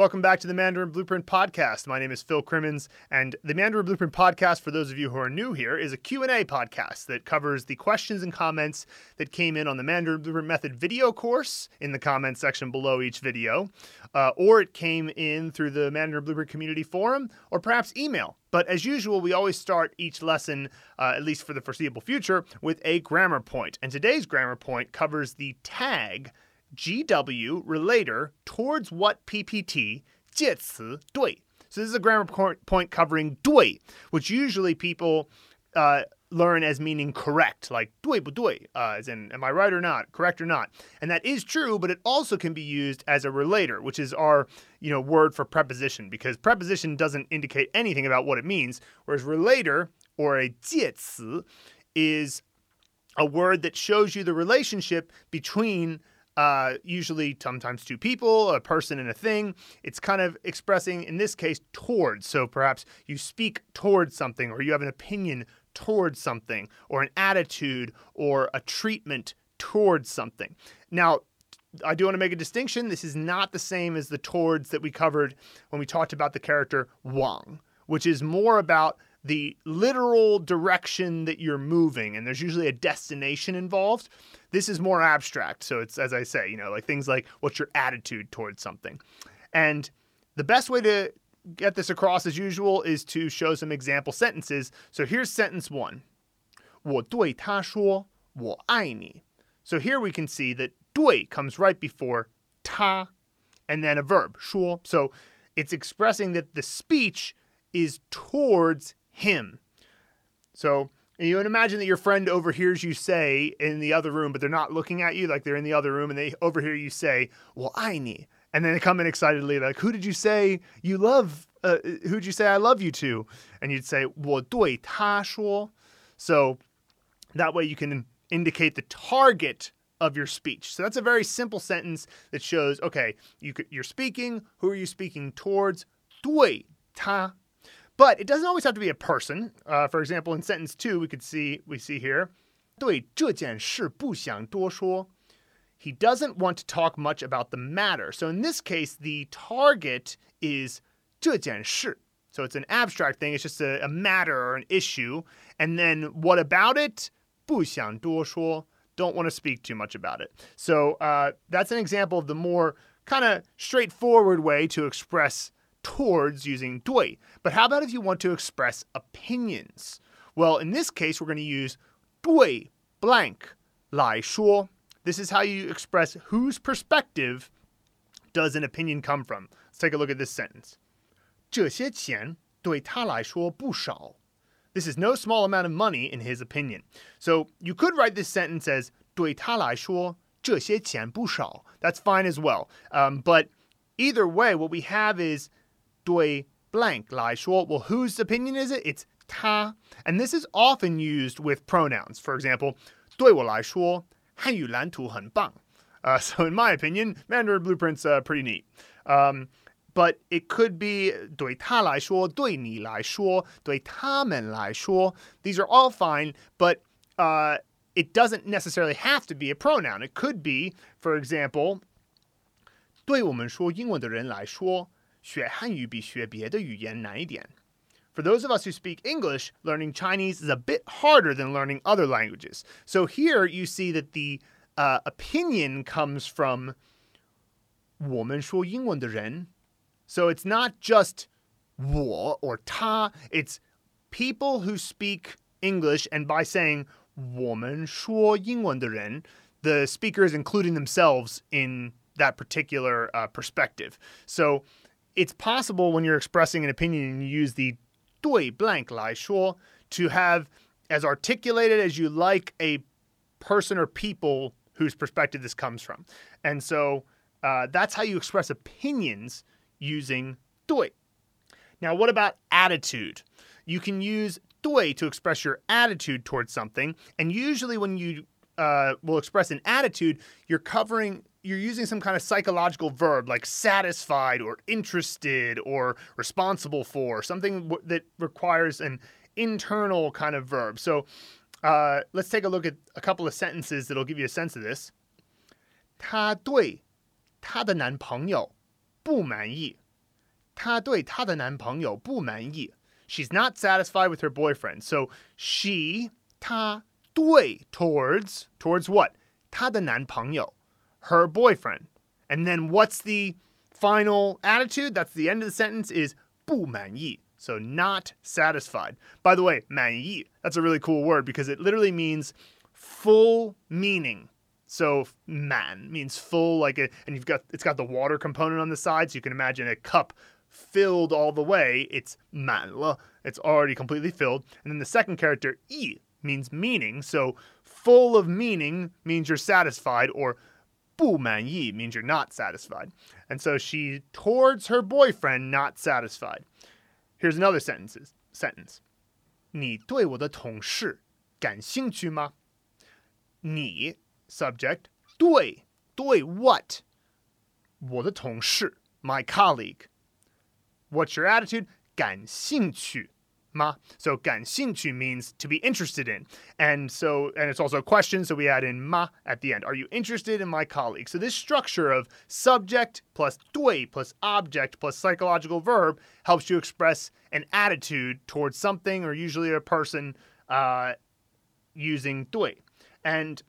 Welcome back to the Mandarin Blueprint podcast. My name is Phil Crimmins, and the Mandarin Blueprint podcast, for those of you who are new here, is a Q&A podcast that covers the questions and comments that came in on the Mandarin Blueprint Method video course in the comments section below each video, uh, or it came in through the Mandarin Blueprint community forum, or perhaps email. But as usual, we always start each lesson, uh, at least for the foreseeable future, with a grammar point. And today's grammar point covers the tag GW relator towards what PPT 介词对. So this is a grammar point covering 对, which usually people uh, learn as meaning correct, like 对不对, uh, as in am I right or not, correct or not. And that is true, but it also can be used as a relator, which is our you know word for preposition, because preposition doesn't indicate anything about what it means, whereas relator or a 介词 is a word that shows you the relationship between uh, usually sometimes two people, a person and a thing. It's kind of expressing, in this case, towards. So perhaps you speak towards something, or you have an opinion towards something, or an attitude, or a treatment towards something. Now, I do want to make a distinction. This is not the same as the towards that we covered when we talked about the character Wang, which is more about the literal direction that you're moving, and there's usually a destination involved. This is more abstract. So it's, as I say, you know, like things like what's your attitude towards something. And the best way to get this across, as usual, is to show some example sentences. So here's sentence one 我对他说我爱你. So here we can see that 对 comes right before 他 and then a verb, 说. So it's expressing that the speech is towards him. So you would imagine that your friend overhears you say in the other room, but they're not looking at you, like they're in the other room, and they overhear you say, "Well, I need," and then they come in excitedly, like, "Who did you say you love? Uh, who'd you say I love you to?" And you'd say, 我对他说. So that way you can indicate the target of your speech. So that's a very simple sentence that shows, okay, you could, you're speaking. Who are you speaking towards? 对他 but it doesn't always have to be a person. Uh, for example, in sentence two, we could see we see here, 对这件事不想多说. He doesn't want to talk much about the matter. So in this case, the target is 这件事. So it's an abstract thing. It's just a, a matter or an issue. And then what about it? 不想多说. Don't want to speak too much about it. So uh, that's an example of the more kind of straightforward way to express towards using 对. But how about if you want to express opinions? Well, in this case, we're going to use 对 blank 来说. This is how you express whose perspective does an opinion come from. Let's take a look at this sentence. 这些钱对他来说不少. This is no small amount of money in his opinion. So you could write this sentence as 对他来说这些钱不少. That's fine as well. Um, but either way, what we have is 对 blank 来说, well, whose opinion is it? It's 他. And this is often used with pronouns. For example, 对我来说,汉语蓝图很棒. Uh, so in my opinion, Mandarin Blueprint's uh, pretty neat. Um, but it could be 对他来说,对你来说,对他们来说. These are all fine, but uh, it doesn't necessarily have to be a pronoun. It could be, for example, 对我们说英文的人来说, 学汉语比学别的语言难一点。For those of us who speak English, learning Chinese is a bit harder than learning other languages. So here you see that the uh, opinion comes from 我们说英文的人. So it's not just 我 or 他, it's people who speak English, and by saying 我们说英文的人, the speaker is including themselves in that particular uh, perspective. So it's possible when you're expressing an opinion and you use the dui blank lai shuo to have as articulated as you like a person or people whose perspective this comes from. And so uh, that's how you express opinions using dui. Now, what about attitude? You can use dui to express your attitude towards something. And usually, when you uh, will express an attitude, you're covering you're using some kind of psychological verb like satisfied or interested or responsible for something w- that requires an internal kind of verb. So uh, let's take a look at a couple of sentences that'll give you a sense of this. 她对她的男朋友不满意. 她对她的男朋友不满意。She's not satisfied with her boyfriend. So she 她对 towards towards what? 她的男朋友 her boyfriend. And then what's the final attitude? That's the end of the sentence is 不满意. So not satisfied. By the way, 满意, that's a really cool word because it literally means full meaning. So man means full, like a, and you've got it's got the water component on the side, so you can imagine a cup filled all the way. It's 满了. It's already completely filled. And then the second character, 意, means meaning. So full of meaning means you're satisfied, or 不满意 means you're not satisfied. And so she towards her boyfriend not satisfied. Here's another sentence. Sentence. 你对我的同事感兴趣吗？你 subject 对对 what 我的同事 my colleague. What's your attitude? 感兴趣 ma. So ganxingqu means to be interested in. And so and it's also a question, so we add in ma at the end. Are you interested in my colleague? So this structure of subject plus dui plus object plus psychological verb helps you express an attitude towards something or usually a person uh, using dui. And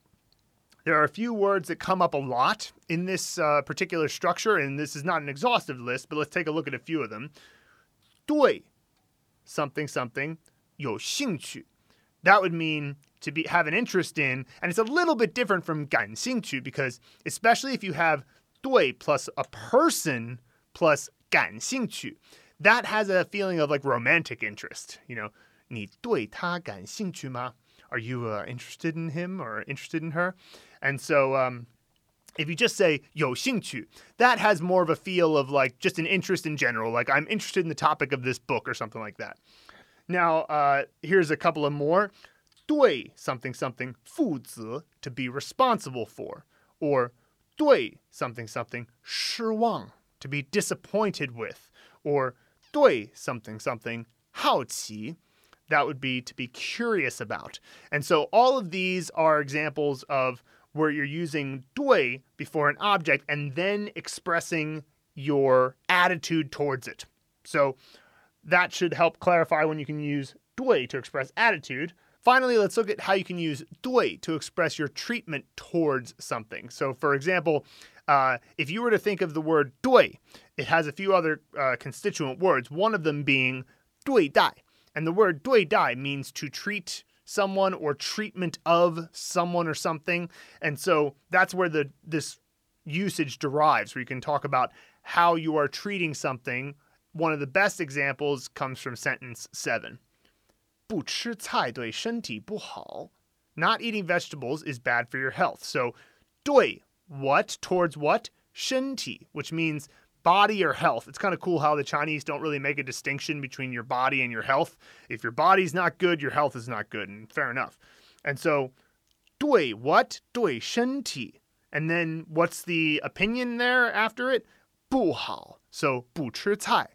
there are a few words that come up a lot in this uh, particular structure, and this is not an exhaustive list, but let's take a look at a few of them. Dui something something 有兴趣. That would mean to be have an interest in, and it's a little bit different from 感兴趣 because especially if you have 对 plus a person plus 感兴趣, that has a feeling of like romantic interest. You know, 你对他感兴趣吗? Are you uh, interested in him or interested in her? And so um, if you just say yo xingqu, that has more of a feel of like just an interest in general, like I'm interested in the topic of this book or something like that. Now, uh, here's a couple of more. Dui something something fuzi to be responsible for, or dui something something shiwang to be disappointed with, or dui something something haoqi that would be to be curious about. And so all of these are examples of where you're using dui before an object and then expressing your attitude towards it. So that should help clarify when you can use dui to express attitude. Finally, let's look at how you can use dui to express your treatment towards something. So, for example, uh, if you were to think of the word dui, it has a few other uh, constituent words, one of them being dui dai. And the word dui dai means to treat someone or treatment of someone or something. And so that's where the this usage derives, where you can talk about how you are treating something. One of the best examples comes from sentence seven. 不吃菜对身体不好. Not eating vegetables is bad for your health. So, 对 what towards what? 身体, which means body or health. It's kind of cool how the Chinese don't really make a distinction between your body and your health. If your body's not good, your health is not good, and fair enough. And so, 对 what? 对身体. And then what's the opinion there after it? 不好. So 不吃菜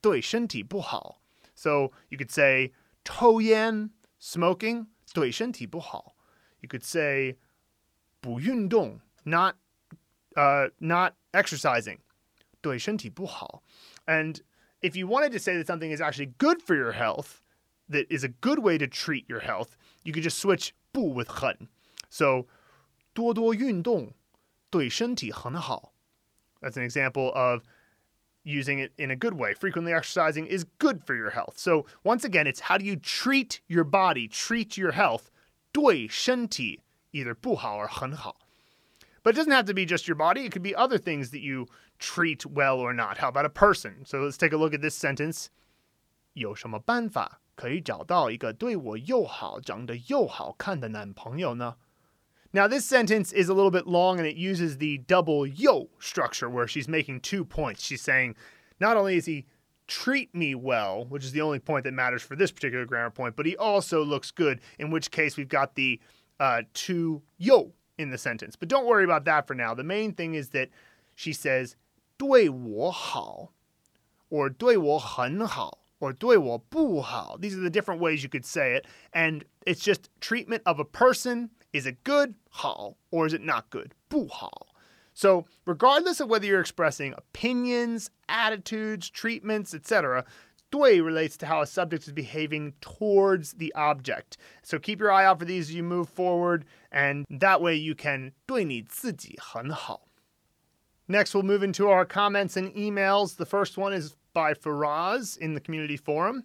对身体不好. So you could say 抽烟 smoking 对身体不好. You could say 不运动 not uh, not exercising 对身体不好. And if you wanted to say that something is actually good for your health, that is a good way to treat your health, you could just switch 不 with 很. So 多多运动对身体很好. That's an example of using it in a good way. Frequently exercising is good for your health. So once again, it's how do you treat your body, treat your health, 对身体 either 不好 or 很好. But it doesn't have to be just your body. It could be other things that you treat well or not. How about a person? So let's take a look at this sentence. 有什么办法可以找到一个对我又好、长得又好看的男朋友呢? Now, this sentence is a little bit long and it uses the double yo structure where she's making two points. She's saying, not only is he treat me well, which is the only point that matters for this particular grammar point, but he also looks good, in which case we've got the uh, two yo in the sentence. But don't worry about that for now. The main thing is that she says, 对我好, or 对我很好, or 对我不好. These are the different ways you could say it. And it's just treatment of a person. Is it good, 好, or is it not good, 不好? So, regardless of whether you're expressing opinions, attitudes, treatments, etc., Dui relates to how a subject is behaving towards the object. So keep your eye out for these as you move forward, and that way you can 对你自己很好. Next, we'll move into our comments and emails. The first one is by Faraz in the community forum.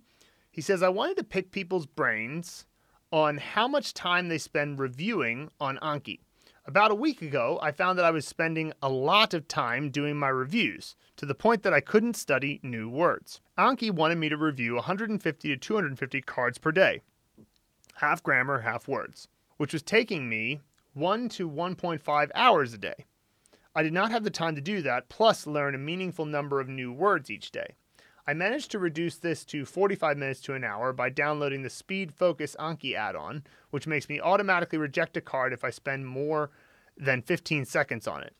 He says, I wanted to pick people's brains on how much time they spend reviewing on Anki. About a week ago, I found that I was spending a lot of time doing my reviews, to the point that I couldn't study new words. Anki wanted me to review 150 to 250 cards per day, half grammar, half words, which was taking me 1 to 1.5 hours a day. I did not have the time to do that, plus learn a meaningful number of new words each day. I managed to reduce this to 45 minutes to an hour by downloading the Speed Focus Anki add on, which makes me automatically reject a card if I spend more than 15 seconds on it.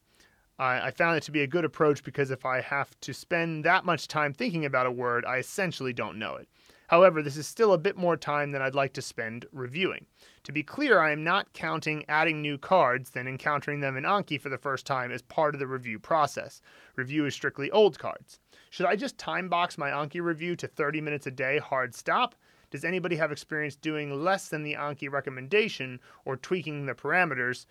I, I found it to be a good approach because if I have to spend that much time thinking about a word, I essentially don't know it. However, this is still a bit more time than I'd like to spend reviewing. To be clear, I am not counting adding new cards, then encountering them in Anki for the first time as part of the review process. Review is strictly old cards. Should I just time box my Anki review to 30 minutes a day, hard stop? Does anybody have experience doing less than the Anki recommendation or tweaking the parameters?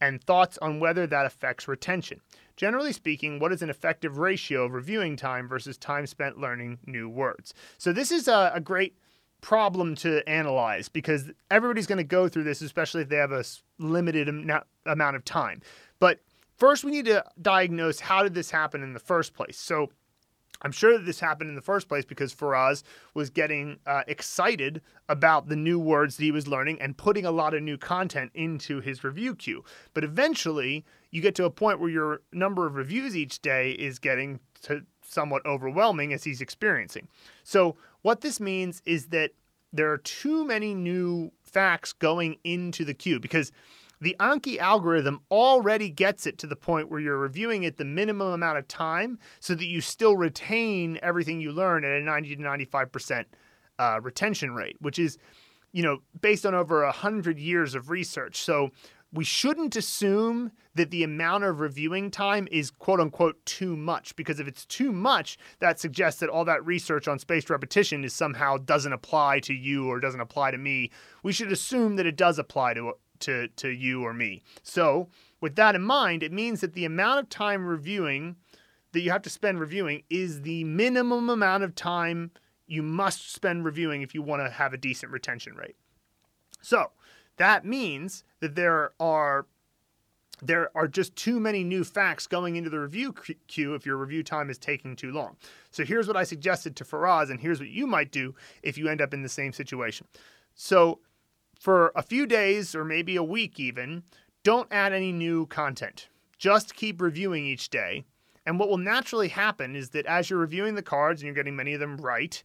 And thoughts on whether that affects retention. Generally speaking, what is an effective ratio of reviewing time versus time spent learning new words? So, this is a, a great problem to analyze because everybody's going to go through this, especially if they have a limited amount of time. But first, we need to diagnose how did this happen in the first place. So, I'm sure that this happened in the first place because Faraz was getting uh, excited about the new words that he was learning and putting a lot of new content into his review queue. But eventually, you get to a point where your number of reviews each day is getting somewhat overwhelming as he's experiencing. So, what this means is that there are too many new facts going into the queue because the Anki algorithm already gets it to the point where you're reviewing it the minimum amount of time so that you still retain everything you learn at a 90 to 95% uh, retention rate, which is, you know, based on over 100 years of research. So we shouldn't assume that the amount of reviewing time is quote unquote too much because if it's too much that suggests that all that research on spaced repetition is somehow doesn't apply to you or doesn't apply to me we should assume that it does apply to to, to you or me. So, with that in mind, it means that the amount of time reviewing that you have to spend reviewing is the minimum amount of time you must spend reviewing if you want to have a decent retention rate. So, that means that there are there are just too many new facts going into the review queue if your review time is taking too long. So here's what I suggested to Faraz, and here's what you might do if you end up in the same situation. So for a few days or maybe a week even, don't add any new content. Just keep reviewing each day. And what will naturally happen is that as you're reviewing the cards and you're getting many of them right,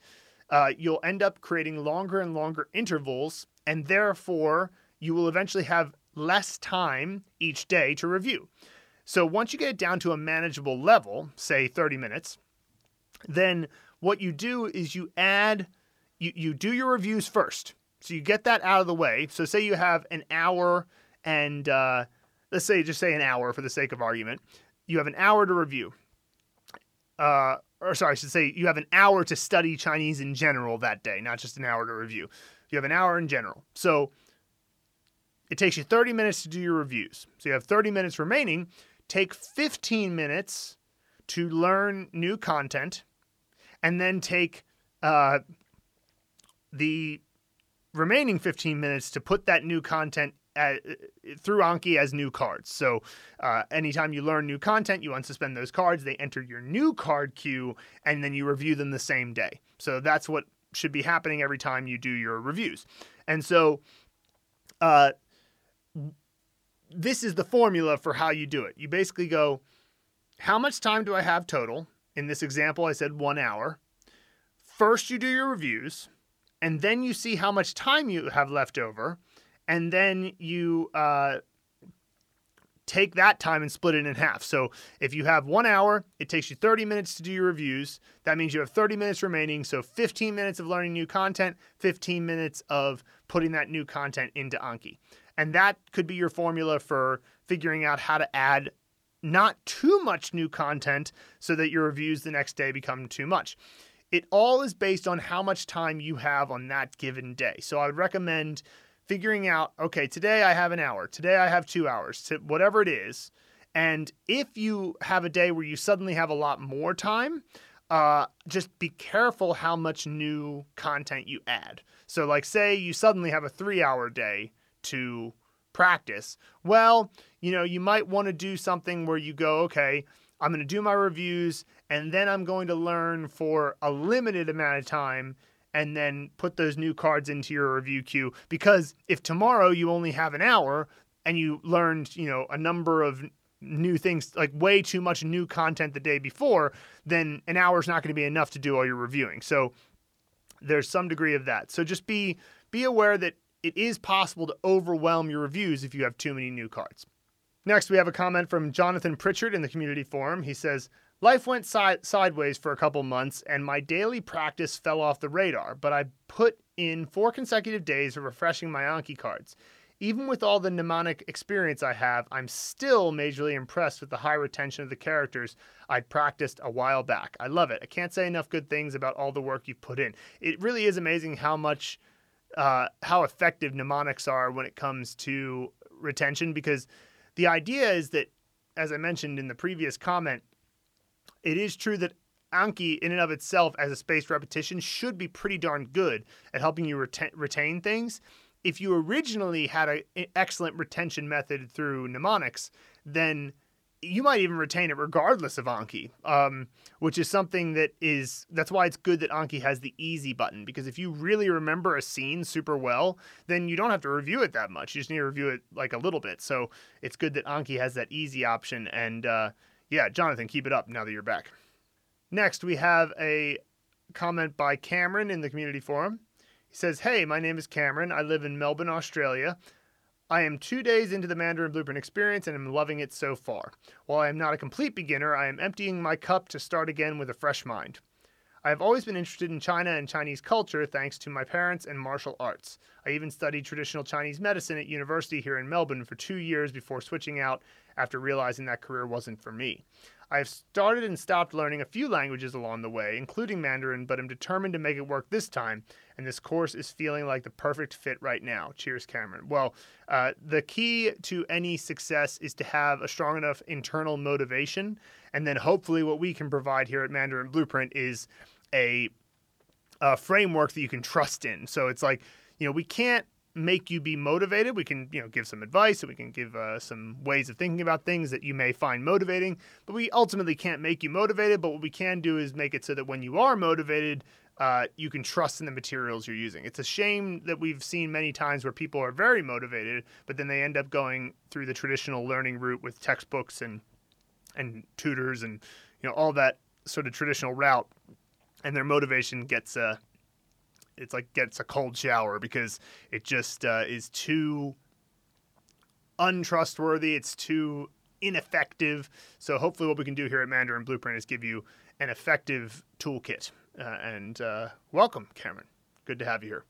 uh, you'll end up creating longer and longer intervals, and therefore you will eventually have less time each day to review. So once you get it down to a manageable level, say 30 minutes, then what you do is you add, you, you do your reviews first. So you get that out of the way. So say you have an hour and uh, let's say just say an hour for the sake of argument. You have an hour to review. Uh, or sorry, I should say you have an hour to study Chinese in general that day, not just an hour to review. You have an hour in general. So it takes you 30 minutes to do your reviews. So you have 30 minutes remaining. Take 15 minutes to learn new content, and then take uh, the remaining 15 minutes to put that new content at, through Anki as new cards. So uh, anytime you learn new content, you unsuspend those cards. They enter your new card queue, and then you review them the same day. So that's what should be happening every time you do your reviews. And so uh, this is the formula for how you do it. You basically go, how much time do I have total? In this example, I said one hour. First, you do your reviews and then you see how much time you have left over, and then you uh, take that time and split it in half. So if you have one hour, it takes you 30 minutes to do your reviews. That means you have 30 minutes remaining. So 15 minutes of learning new content, 15 minutes of putting that new content into Anki. And that could be your formula for figuring out how to add not too much new content so that your reviews the next day become too much. It all is based on how much time you have on that given day. So I would recommend figuring out okay, today I have an hour, today I have two hours, whatever it is. And if you have a day where you suddenly have a lot more time, uh, just be careful how much new content you add. So, like, say you suddenly have a three hour day to practice. Well, you know, you might want to do something where you go, okay, I'm going to do my reviews and then I'm going to learn for a limited amount of time and then put those new cards into your review queue because if tomorrow you only have an hour and you learned, you know, a number of new things like way too much new content the day before, then an hour is not going to be enough to do all your reviewing. So there's some degree of that. So just be be aware that it is possible to overwhelm your reviews if you have too many new cards. Next, we have a comment from Jonathan Pritchard in the community forum. He says, Life went si- sideways for a couple months, and my daily practice fell off the radar, but I put in four consecutive days of refreshing my Anki cards. Even with all the mnemonic experience I have, I'm still majorly impressed with the high retention of the characters I'd practiced a while back. I love it. I can't say enough good things about all the work you've put in. It really is amazing how much, uh, how effective mnemonics are when it comes to retention because the idea is that, as I mentioned in the previous comment, it is true that Anki, in and of itself, as a spaced repetition, should be pretty darn good at helping you reta- retain things. If you originally had an excellent retention method through mnemonics, then you might even retain it regardless of Anki, um, which is something that is that's why it's good that Anki has the easy button because if you really remember a scene super well, then you don't have to review it that much. You just need to review it like a little bit. So it's good that Anki has that easy option. And uh, yeah, Jonathan, keep it up now that you're back. Next, we have a comment by Cameron in the community forum. He says, Hey, my name is Cameron. I live in Melbourne, Australia. I am two days into the Mandarin Blueprint experience and am loving it so far. While I am not a complete beginner, I am emptying my cup to start again with a fresh mind. I have always been interested in China and Chinese culture thanks to my parents and martial arts. I even studied traditional Chinese medicine at university here in Melbourne for two years before switching out after realizing that career wasn't for me. I have started and stopped learning a few languages along the way, including Mandarin, but am determined to make it work this time, and this course is feeling like the perfect fit right now. Cheers, Cameron. Well, uh, the key to any success is to have a strong enough internal motivation, and then hopefully, what we can provide here at Mandarin Blueprint is a, a framework that you can trust in. So it's like, you know, we can't make you be motivated. We can, you know, give some advice and we can give uh, some ways of thinking about things that you may find motivating, but we ultimately can't make you motivated. But what we can do is make it so that when you are motivated, uh, you can trust in the materials you're using. It's a shame that we've seen many times where people are very motivated, but then they end up going through the traditional learning route with textbooks and and tutors and you know all that sort of traditional route, and their motivation gets a it's like gets a cold shower because it just uh, is too untrustworthy. It's too ineffective. So hopefully, what we can do here at Mandarin Blueprint is give you an effective toolkit. Uh, and uh, welcome, Cameron. Good to have you here.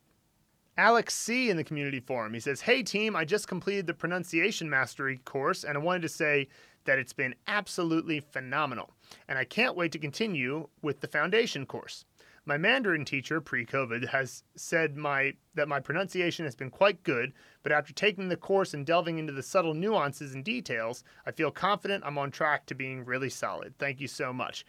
Alex C in the community forum. He says, Hey team, I just completed the pronunciation mastery course and I wanted to say that it's been absolutely phenomenal. And I can't wait to continue with the foundation course. My Mandarin teacher pre-COVID has said my that my pronunciation has been quite good, but after taking the course and delving into the subtle nuances and details, I feel confident I'm on track to being really solid. Thank you so much.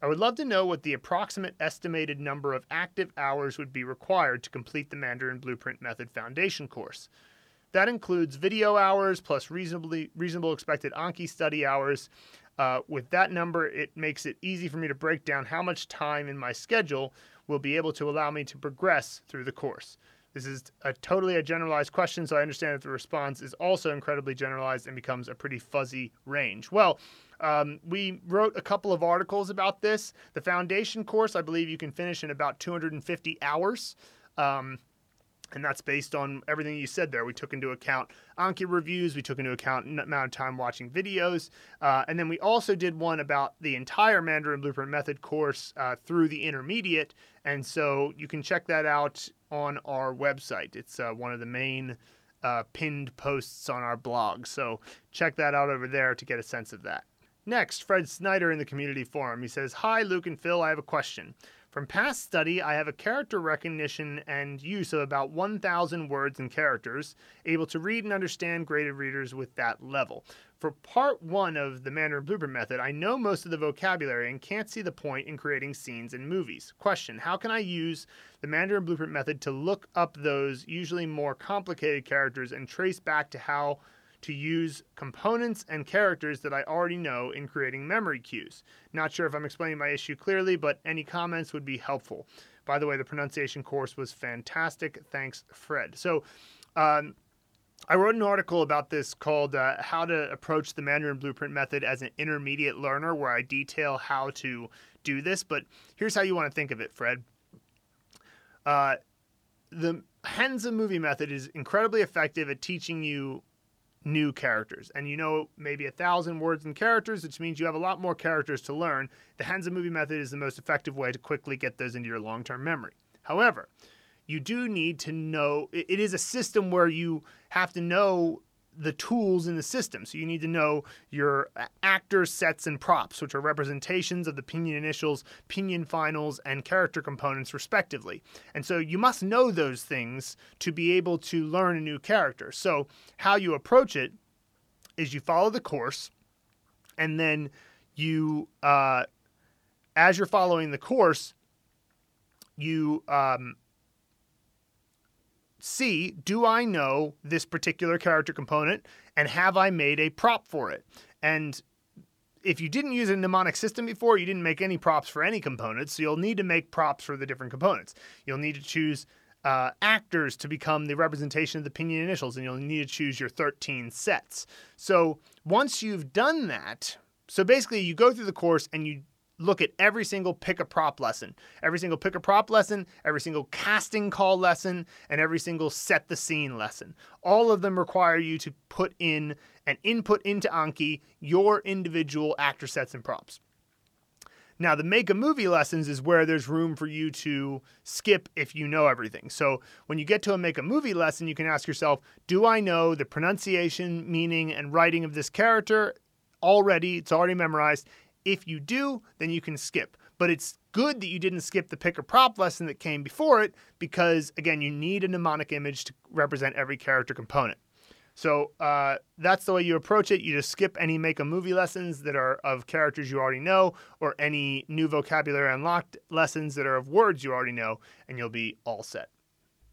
I would love to know what the approximate estimated number of active hours would be required to complete the Mandarin Blueprint Method Foundation course. That includes video hours plus reasonably reasonable expected Anki study hours. Uh, with that number, it makes it easy for me to break down how much time in my schedule will be able to allow me to progress through the course. This is a totally a generalized question, so I understand that the response is also incredibly generalized and becomes a pretty fuzzy range. Well, um, we wrote a couple of articles about this. The foundation course, I believe you can finish in about 250 hours. Um, and that's based on everything you said there. We took into account Anki reviews, we took into account amount of time watching videos, uh, and then we also did one about the entire Mandarin Blueprint Method course uh, through the intermediate. And so you can check that out on our website. It's uh, one of the main uh, pinned posts on our blog. So check that out over there to get a sense of that. Next, Fred Snyder in the community forum. He says, Hi, Luke and Phil, I have a question. From past study, I have a character recognition and use of about 1,000 words and characters, able to read and understand graded readers with that level. For part one of the Mandarin Blueprint method, I know most of the vocabulary and can't see the point in creating scenes in movies. Question How can I use the Mandarin Blueprint method to look up those usually more complicated characters and trace back to how to use components and characters that I already know in creating memory cues. Not sure if I'm explaining my issue clearly, but any comments would be helpful. By the way, the pronunciation course was fantastic. Thanks, Fred. So, um, I wrote an article about this called uh, How to Approach the Mandarin Blueprint Method as an Intermediate Learner, where I detail how to do this. But here's how you want to think of it, Fred. Uh, the Hanzi movie method is incredibly effective at teaching you new characters. And you know maybe a thousand words and characters, which means you have a lot more characters to learn. The Hanzi movie method is the most effective way to quickly get those into your long term memory. However, you do need to know it is a system where you have to know the tools in the system. So you need to know your actors, sets, and props, which are representations of the pinyin initials, pinyin finals, and character components, respectively. And so you must know those things to be able to learn a new character. So how you approach it is you follow the course, and then you, uh, as you're following the course, you um, see, do I know this particular character component and have I made a prop for it? And if you didn't use a mnemonic system before, you didn't make any props for any components, so you'll need to make props for the different components. You'll need to choose uh, actors to become the representation of the pinyin initials, and you'll need to choose your 13 sets. So once you've done that, so basically you go through the course and you look at every single pick a prop lesson, every single pick a prop lesson, every single casting call lesson, and every single set the scene lesson. All of them require you to put in and input into Anki your individual actor sets and props. Now, the make a movie lessons is where there's room for you to skip if you know everything. So, when you get to a make a movie lesson, you can ask yourself, Do I know the pronunciation, meaning, and writing of this character already? It's already memorized. If you do, then you can skip. But it's good that you didn't skip the pick a prop lesson that came before it because, again, you need a mnemonic image to represent every character component. So uh, that's the way you approach it. You just skip any make a movie lessons that are of characters you already know, or any new vocabulary unlocked lessons that are of words you already know, and you'll be all set.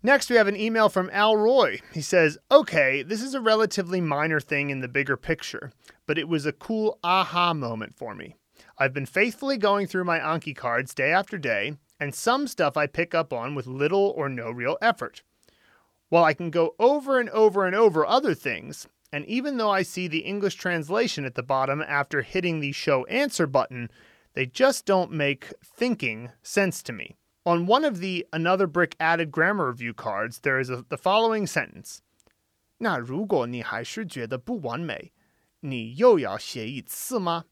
Next, we have an email from Al Roy. He says, Okay, this is a relatively minor thing in the bigger picture, but it was a cool aha moment for me. I've been faithfully going through my Anki cards day after day, and some stuff I pick up on with little or no real effort. While I can go over and over and over other things, and even though I see the English translation at the bottom after hitting the show answer button, they just don't make thinking sense to me. On one of the Another Brick Added Grammar Review cards, there is a, the following sentence 那如果你还是觉得不完美，你又要写一次吗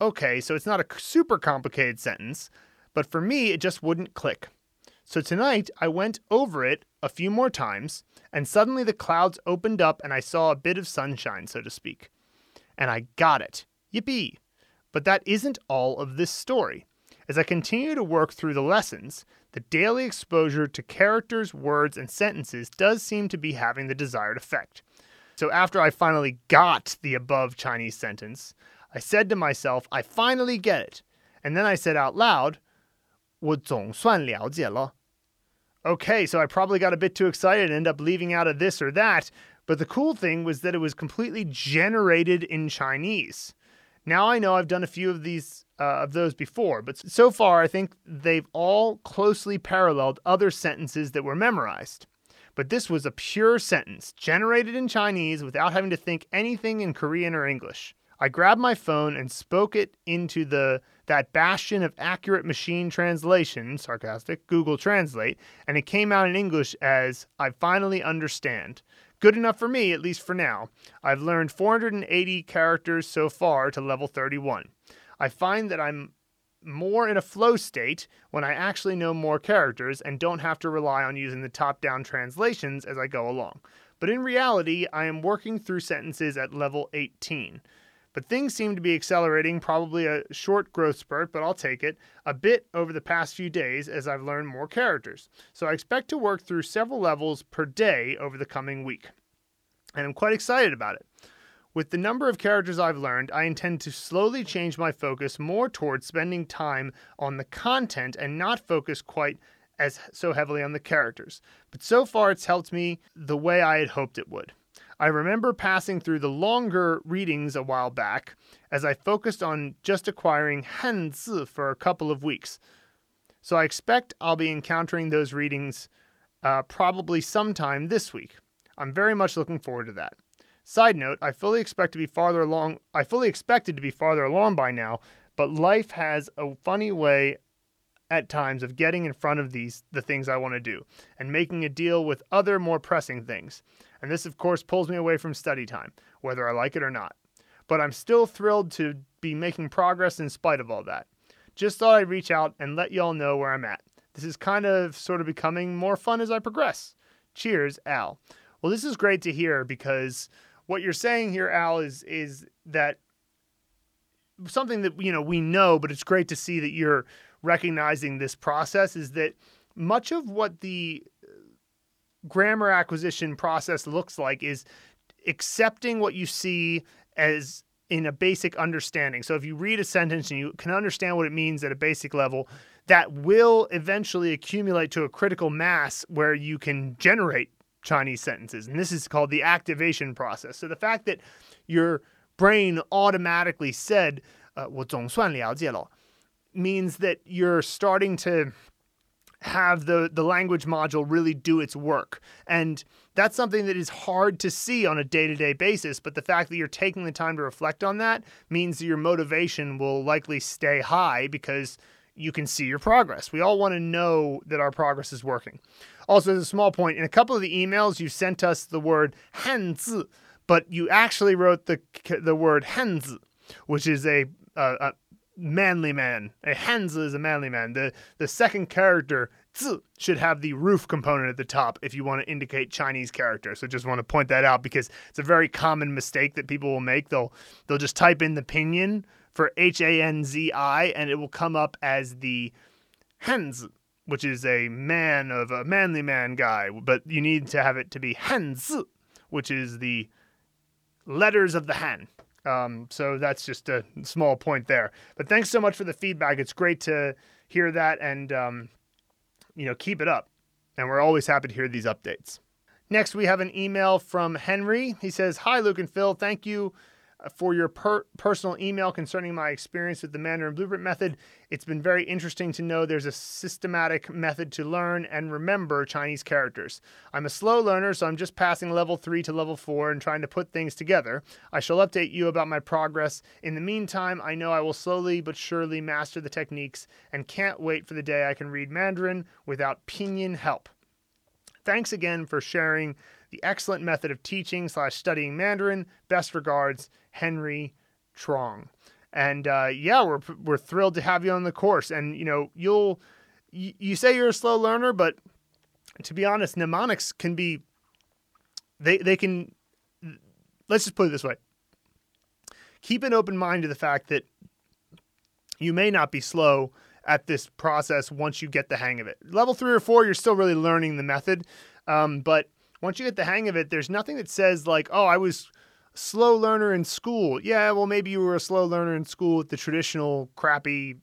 ？okay, so it's not a super complicated sentence, but for me, it just wouldn't click. So tonight, I went over it a few more times, and suddenly the clouds opened up and I saw a bit of sunshine, so to speak. And I got it. Yippee! But that isn't all of this story. As I continue to work through the lessons, the daily exposure to characters, words, and sentences does seem to be having the desired effect. So after I finally got the above Chinese sentence, I said to myself, I finally get it. And then I said out loud, 我总算了解了. Okay, so I probably got a bit too excited and ended up leaving out of this or that, but the cool thing was that it was completely generated in Chinese. Now I know I've done a few of these uh, of those before, but so far I think they've all closely paralleled other sentences that were memorized. But this was a pure sentence, generated in Chinese without having to think anything in Korean or English. I grabbed my phone and spoke it into the that bastion of accurate machine translation, sarcastic, Google Translate, and it came out in English as I finally understand. Good enough for me, at least for now. I've learned 480 characters so far to level 31. I find that I'm more in a flow state when I actually know more characters and don't have to rely on using the top down translations as I go along. But in reality, I am working through sentences at level 18. But things seem to be accelerating, probably a short growth spurt, but I'll take it, a bit over the past few days as I've learned more characters. So I expect to work through several levels per day over the coming week. And I'm quite excited about it. With the number of characters I've learned, I intend to slowly change my focus more towards spending time on the content and not focus quite as so heavily on the characters. But so far it's helped me the way I had hoped it would. I remember passing through the longer readings a while back as I focused on just acquiring Hanzi for a couple of weeks. So I expect I'll be encountering those readings uh, probably sometime this week. I'm very much looking forward to that. Side note, I fully expect to be farther along I fully expected to be farther along by now, but life has a funny way at times of getting in front of these the things I want to do and making a deal with other more pressing things. And this, of course, pulls me away from study time, whether I like it or not. But I'm still thrilled to be making progress in spite of all that. Just thought I'd reach out and let y'all know where I'm at. This is kind of sort of becoming more fun as I progress. Cheers, Al. Well, this is great to hear because what you're saying here, Al, is is that something that you know we know, but it's great to see that you're recognizing this process. Is that much of what the grammar acquisition process looks like is accepting what you see as in a basic understanding. So if you read a sentence and you can understand what it means at a basic level, that will eventually accumulate to a critical mass where you can generate Chinese sentences. And this is called the activation process. So the fact that your brain automatically said, uh, 我总算了解了, means that you're starting to have the the language module really do its work. And that's something that is hard to see on a day-to-day basis but the fact that you're taking the time to reflect on that means that your motivation will likely stay high because you can see your progress. We all want to know that our progress is working. Also as a small point in a couple of the emails you sent us the word hanzi but you actually wrote the the word hanzi which is a, a, a manly man. A Hanzi is a manly man. The the second character should have the roof component at the top if you want to indicate Chinese character. So just want to point that out because it's a very common mistake that people will make. They'll they'll just type in the pinyin for H A N Z I and it will come up as the Hanzi, which is a man of a manly man guy, but you need to have it to be Hanzi, which is the letters of the Han. Um, so that's just a small point there. But thanks so much for the feedback. It's great to hear that and, um, you know, keep it up. And we're always happy to hear these updates. Next, we have an email from Henry. He says, Hi, Luke and Phil. Thank you for your per- personal email concerning my experience with the Mandarin Blueprint method. It's been very interesting to know there's a systematic method to learn and remember Chinese characters. I'm a slow learner, so I'm just passing level 3 to level 4 and trying to put things together. I shall update you about my progress. In the meantime, I know I will slowly but surely master the techniques and can't wait for the day I can read Mandarin without pinyin help. Thanks again for sharing the excellent method of teaching slash studying Mandarin. Best regards, Henry Trong. And uh, yeah, we're we're thrilled to have you on the course. And you know, you'll you, say you're a slow learner, but to be honest, mnemonics can be they they can. Let's just put it this way: keep an open mind to the fact that you may not be slow at this process once you get the hang of it. Level three or four, you're still really learning the method, um, but once you get the hang of it, there's nothing that says like, oh, I was slow learner in school. Yeah, well, maybe you were a slow learner in school with the traditional crappy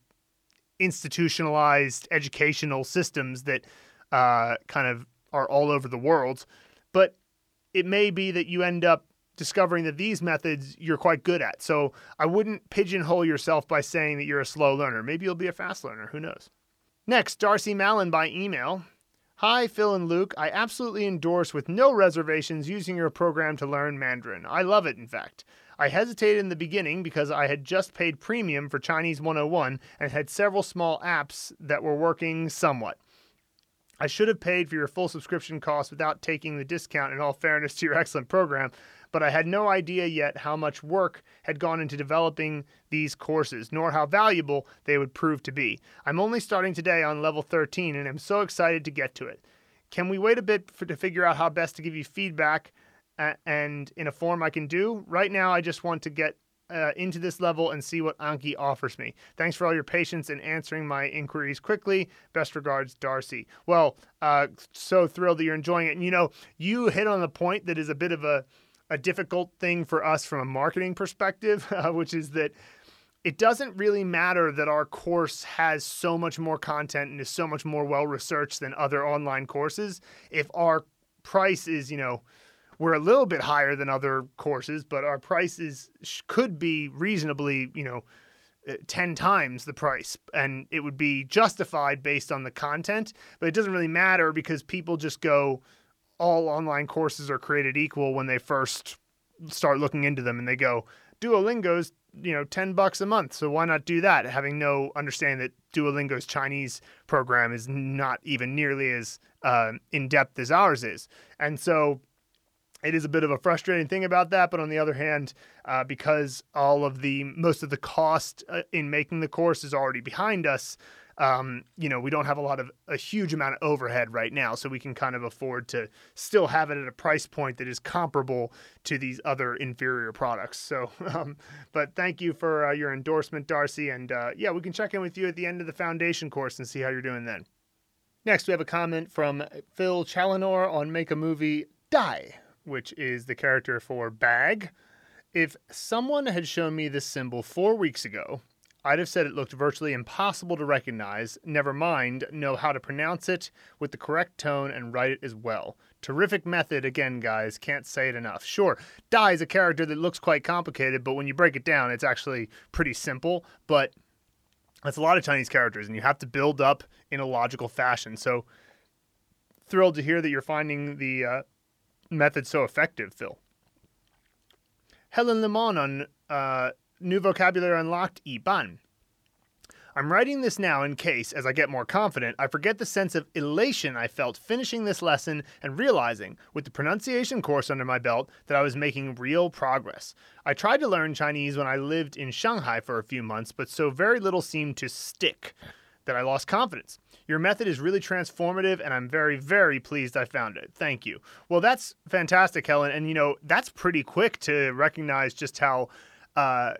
institutionalized educational systems that uh, kind of are all over the world. But it may be that you end up discovering that these methods you're quite good at. So I wouldn't pigeonhole yourself by saying that you're a slow learner. Maybe you'll be a fast learner. Who knows? Next, Darcy Mallon by email. Hi, Phil and Luke. I absolutely endorse with no reservations using your program to learn Mandarin. I love it, in fact. I hesitated in the beginning because I had just paid premium for Chinese 101 and had several small apps that were working somewhat. I should have paid for your full subscription cost without taking the discount in all fairness to your excellent program, but I had no idea yet how much work had gone into developing these courses, nor how valuable they would prove to be. I'm only starting today on level 13 and I'm so excited to get to it. Can we wait a bit for, to figure out how best to give you feedback uh, and in a form I can do? Right now, I just want to get uh, into this level and see what Anki offers me. Thanks for all your patience in answering my inquiries quickly. Best regards, Darcy. Well, uh, so thrilled that you're enjoying it. And you know, you hit on the point that is a bit of a a difficult thing for us from a marketing perspective, uh, which is that it doesn't really matter that our course has so much more content and is so much more well researched than other online courses. If our price is, you know, we're a little bit higher than other courses, but our price is could be reasonably, you know, uh, 10 times the price and it would be justified based on the content, but it doesn't really matter because people just go all online courses are created equal when they first start looking into them and they go Duolingo's you know 10 bucks a month so why not do that? Having no understanding that duolingo's chinese program is not even nearly as uh, in-depth as ours is. And so it is a bit of a frustrating thing about that but on the other hand uh, because all of the most of the cost uh, in making the course is already behind us um, you know, we don't have a lot of a huge amount of overhead right now, so we can kind of afford to still have it at a price point that is comparable to these other inferior products. So, um, but thank you for uh, your endorsement, Darcy, and uh, yeah, we can check in with you at the end of the foundation course and see how you're doing then. Next, we have a comment from Phil Chalinor on Make a Movie Die, which is the character for Bag. If someone had shown me this symbol four weeks ago, I'd have said it looked virtually impossible to recognize, never mind know how to pronounce it with the correct tone and write it as well. Terrific method, again, guys, can't say it enough. Sure, Dai is a character that looks quite complicated, but when you break it down, it's actually pretty simple, but that's a lot of Chinese characters, and you have to build up in a logical fashion. So, thrilled to hear that you're finding the uh, method so effective, Phil. Helen Lemon on uh, New vocabulary unlocked, Yiban. I'm writing this now in case, as I get more confident, I forget the sense of elation I felt finishing this lesson and realizing, with the pronunciation course under my belt, that I was making real progress. I tried to learn Chinese when I lived in Shanghai for a few months, but so very little seemed to stick that I lost confidence. Your method is really transformative, and I'm very, very pleased I found it. Thank you. Well, that's fantastic, Helen. And, you know, that's pretty quick to recognize just how. Uh,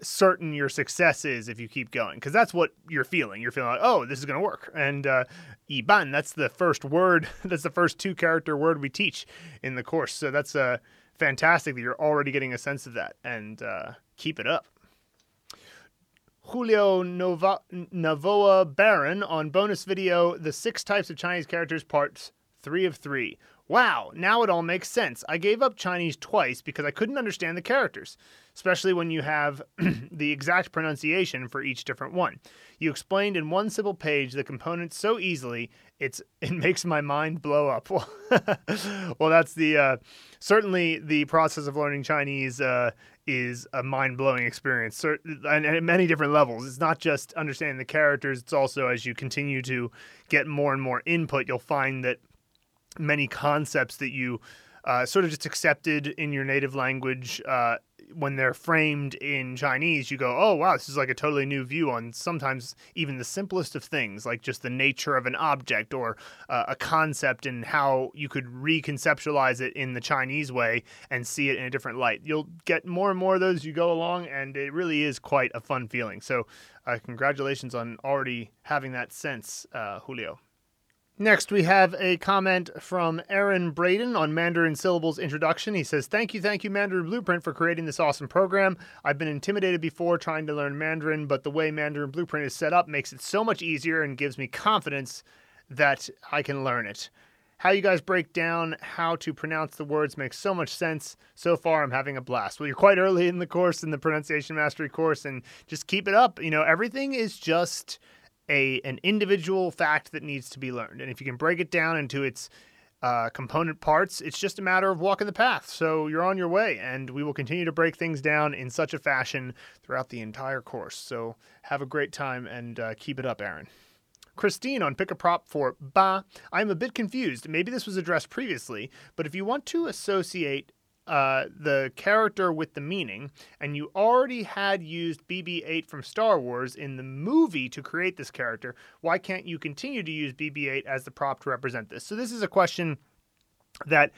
certain your success is if you keep going because that's what you're feeling. You're feeling like oh this is going to work. And uh, yiban that's the first word that's the first two character word we teach in the course. So that's uh, fantastic that you're already getting a sense of that. And uh, keep it up. Julio Nova- Navoa Baron on bonus video The Six Types of Chinese Characters, parts three of three. Wow, now it all makes sense. I gave up Chinese twice because I couldn't understand the characters especially when you have the exact pronunciation for each different one. You explained in one simple page the components so easily, it's it makes my mind blow up. well, that's the uh, certainly the process of learning Chinese uh, is a mind blowing experience, and at many different levels. It's not just understanding the characters; it's also as you continue to get more and more input, you'll find that many concepts that you uh, sort of just accepted in your native language uh, when they're framed in Chinese, you go, oh, wow, this is like a totally new view on sometimes even the simplest of things, like just the nature of an object or uh, a concept and how you could reconceptualize it in the Chinese way and see it in a different light. You'll get more and more of those you go along, and it really is quite a fun feeling. So, uh, congratulations on already having that sense, uh, Julio. Next, we have a comment from Aaron Braden on Mandarin Syllables Introduction. He says, Thank you, thank you, Mandarin Blueprint, for creating this awesome program. I've been intimidated before trying to learn Mandarin, but the way Mandarin Blueprint is set up makes it so much easier and gives me confidence that I can learn it. How you guys break down how to pronounce the words makes so much sense. So far, I'm having a blast. Well, you're quite early in the course, in the pronunciation mastery course, and just keep it up. You know, everything is just a an individual fact that needs to be learned. And if you can break it down into its uh, component parts, it's just a matter of walking the path. So you're on your way, and we will continue to break things down in such a fashion throughout the entire course. So have a great time and uh, keep it up, Aaron. Christine on Pick a Prop for Ba. I'm a bit confused. Maybe this was addressed previously, but if you want to associate uh, the character with the meaning, and you already had used BB 8 from Star Wars in the movie to create this character, why can't you continue to use BB 8 as the prop to represent this? So, this is a question that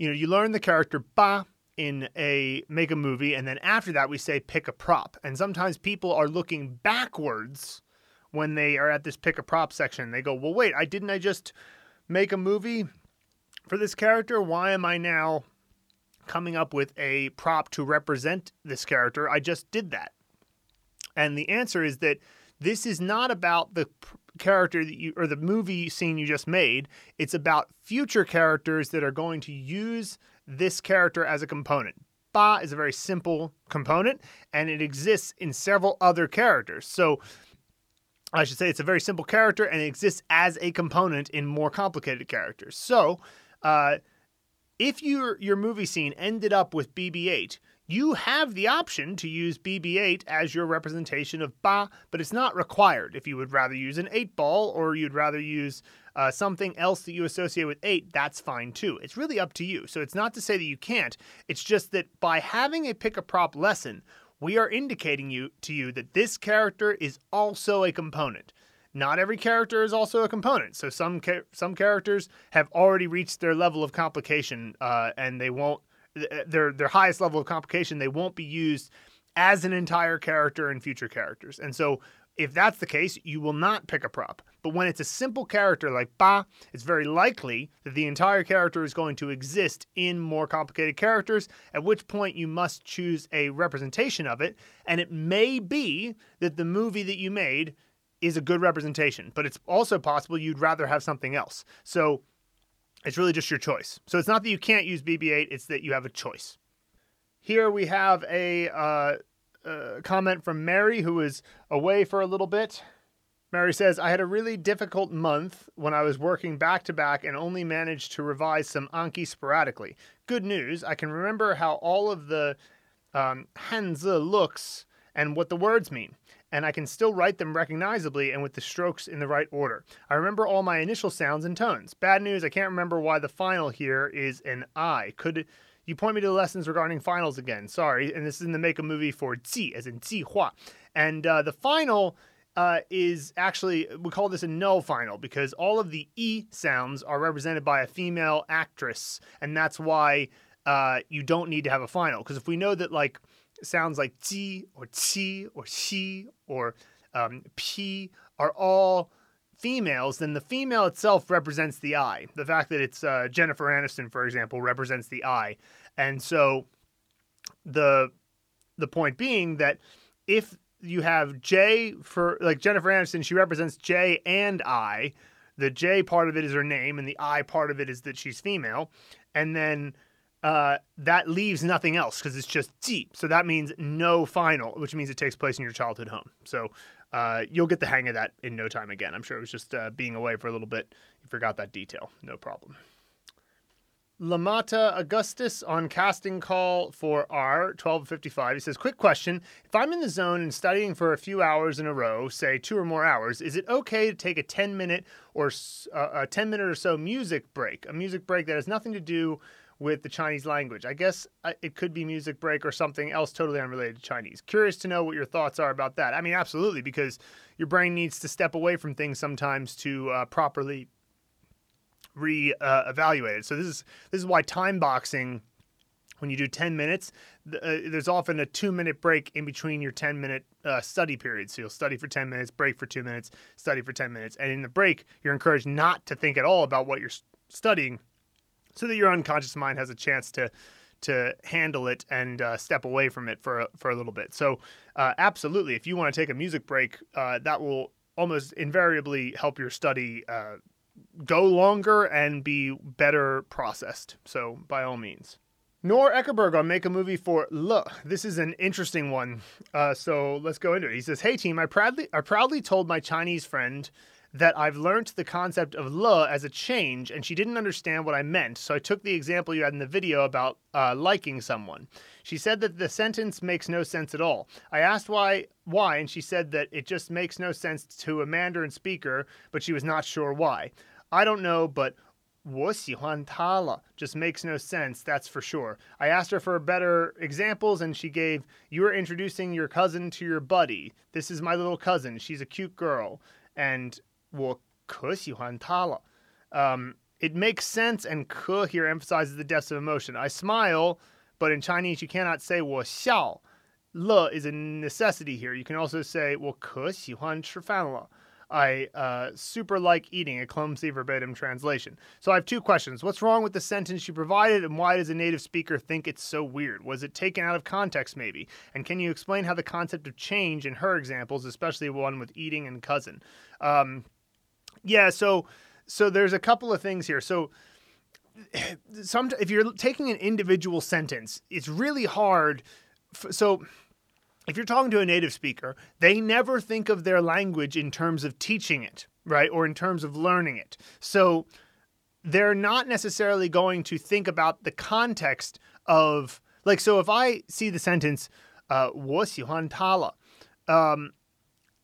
you know, you learn the character Ba in a make a movie, and then after that we say pick a prop. And sometimes people are looking backwards when they are at this pick a prop section. They go, "Well, wait, I didn't I just make a movie for this character? Why am I now coming up with a prop to represent this character? I just did that." And the answer is that this is not about the character that you or the movie scene you just made. It's about future characters that are going to use this character as a component. Ba is a very simple component and it exists in several other characters. So I should say it's a very simple character and it exists as a component in more complicated characters. So, uh, if your your movie scene ended up with BB-8, you have the option to use BB-8 as your representation of Ba, but it's not required. If you would rather use an 8 ball or you'd rather use uh, something else that you associate with 8, that's fine too. It's really up to you. So it's not to say that you can't. It's just that by having a pick a prop lesson, we are indicating you to you that this character is also a component. Not every character is also a component. So some ca- some characters have already reached their level of complication, uh, and they won't their their highest level of complication, they won't be used as an entire character in future characters. And so if that's the case, you will not pick a prop. But when it's a simple character like Ba, it's very likely that the entire character is going to exist in more complicated characters, at which point you must choose a representation of it. And it may be that the movie that you made is a good representation, but it's also possible you'd rather have something else. So it's really just your choice. So it's not that you can't use BB-8; it's that you have a choice. Here we have a uh, uh, comment from Mary, who is away for a little bit. Mary says, I had a really difficult month when I was working back to back and only managed to revise some Anki sporadically. Good news, I can remember how all of the um, looks and what the words mean and I can still write them recognizably and with the strokes in the right order. I remember all my initial sounds and tones. Bad news, I can't remember why the final here is an I. Could you point me to the lessons regarding finals again? Sorry, and this is in the make a movie for Ji, as in Ji Hua. And uh, the final uh, is actually, we call this a null final because all of the E sounds are represented by a female actress, and that's why uh, you don't need to have a final. Because if we know that, like, sounds like ji or chi or she or um, p are all females, then the female itself represents the I. The fact that it's uh, Jennifer Aniston, for example, represents the I, and so the the point being that if you have J for like Jennifer Aniston, she represents J and I. The J part of it is her name, and the I part of it is that she's female, and then uh, that leaves nothing else because it's just deep. So that means no final, which means it takes place in your childhood home. So uh, you'll get the hang of that in no time again. I'm sure it was just uh, being away for a little bit. You forgot that detail. No problem. Lamata Augustus on casting call for R1255. He says, Quick question. If I'm in the zone and studying for a few hours in a row, say two or more hours, is it okay to take a 10 minute or uh, a 10 minute or so music break? A music break that has nothing to do with the Chinese language. I guess uh, it could be music break or something else totally unrelated to Chinese. Curious to know what your thoughts are about that. I mean, absolutely, because your brain needs to step away from things sometimes to uh, properly re-evaluate uh, it. So this is this is why time boxing. When you do 10 minutes, uh, there's often a two minute break in between your 10 minute uh, study periods. So you'll study for 10 minutes, break for two minutes, study for 10 minutes. And in the break, you're encouraged not to think at all about what you're studying so that your unconscious mind has a chance to to handle it and uh, step away from it for for a little bit. So, uh, absolutely, if you want to take a music break, uh, that will almost invariably help your study uh, go longer and be better processed. So, by all means. Nor Eckerberg on Make a Movie for Le. This is an interesting one. Uh, so let's go into it. He says, Hey team, I proudly I proudly told my Chinese friend that I've learned the concept of le as a change, and she didn't understand what I meant. So I took the example you had in the video about uh, liking someone. She said that the sentence makes no sense at all. I asked why, why, and she said that it just makes no sense to a Mandarin speaker, but she was not sure why. I don't know, but 我喜欢他了 just makes no sense, that's for sure. I asked her for better examples, and she gave, You are introducing your cousin to your buddy. This is my little cousin. She's a cute girl. And 我可喜欢他了. Um, it makes sense, and ke here emphasizes the depths of emotion. I smile, but in Chinese you cannot say 我笑. Le is a necessity here. You can also say 我可喜欢吃饭了. I uh, super like eating, a clumsy verbatim translation. So I have two questions. What's wrong with the sentence you provided, and why does a native speaker think it's so weird? Was it taken out of context, maybe? And can you explain how the concept of change in her examples, especially one with eating and cousin? Um, yeah, so so there's a couple of things here. So some if you're taking an individual sentence, it's really hard. so if you're talking to a native speaker, they never think of their language in terms of teaching it, right? Or in terms of learning it. So they're not necessarily going to think about the context of, like, so if I see the sentence, uh, 我喜欢他了, um,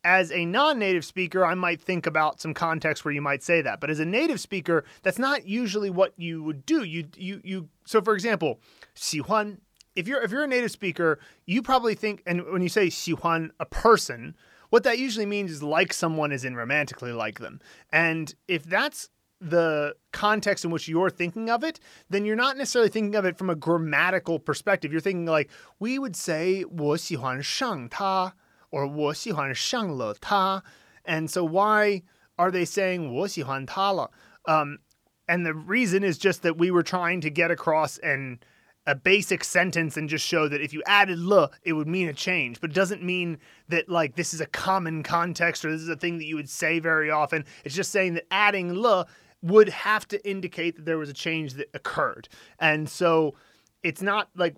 as a non-native speaker, I might think about some context where you might say that. But as a native speaker, that's not usually what you would do. You you you so for example, 喜欢 if you're if you're a native speaker, you probably think, and when you say 喜欢 a person, what that usually means is like someone is in romantically like them. And if that's the context in which you're thinking of it, then you're not necessarily thinking of it from a grammatical perspective. You're thinking like we would say 我喜欢上他 or 我喜欢上了他. And so why are they saying 我喜欢他了? Um, and the reason is just that we were trying to get across and a basic sentence and just show that if you added le, it would mean a change. But it doesn't mean that like this is a common context or this is a thing that you would say very often. It's just saying that adding le would have to indicate that there was a change that occurred. And so it's not like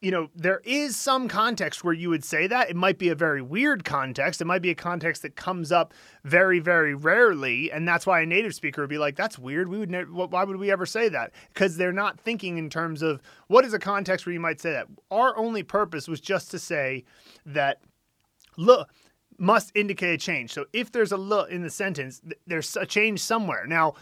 you know, there is some context where you would say that. It might be a very weird context. It might be a context that comes up very, very rarely. And that's why a native speaker would be like, that's weird. We would never, why would we ever say that? Because they're not thinking in terms of what is a context where you might say that. Our only purpose was just to say that, look, must indicate a change. So if there's a look in the sentence, there's a change somewhere. Now,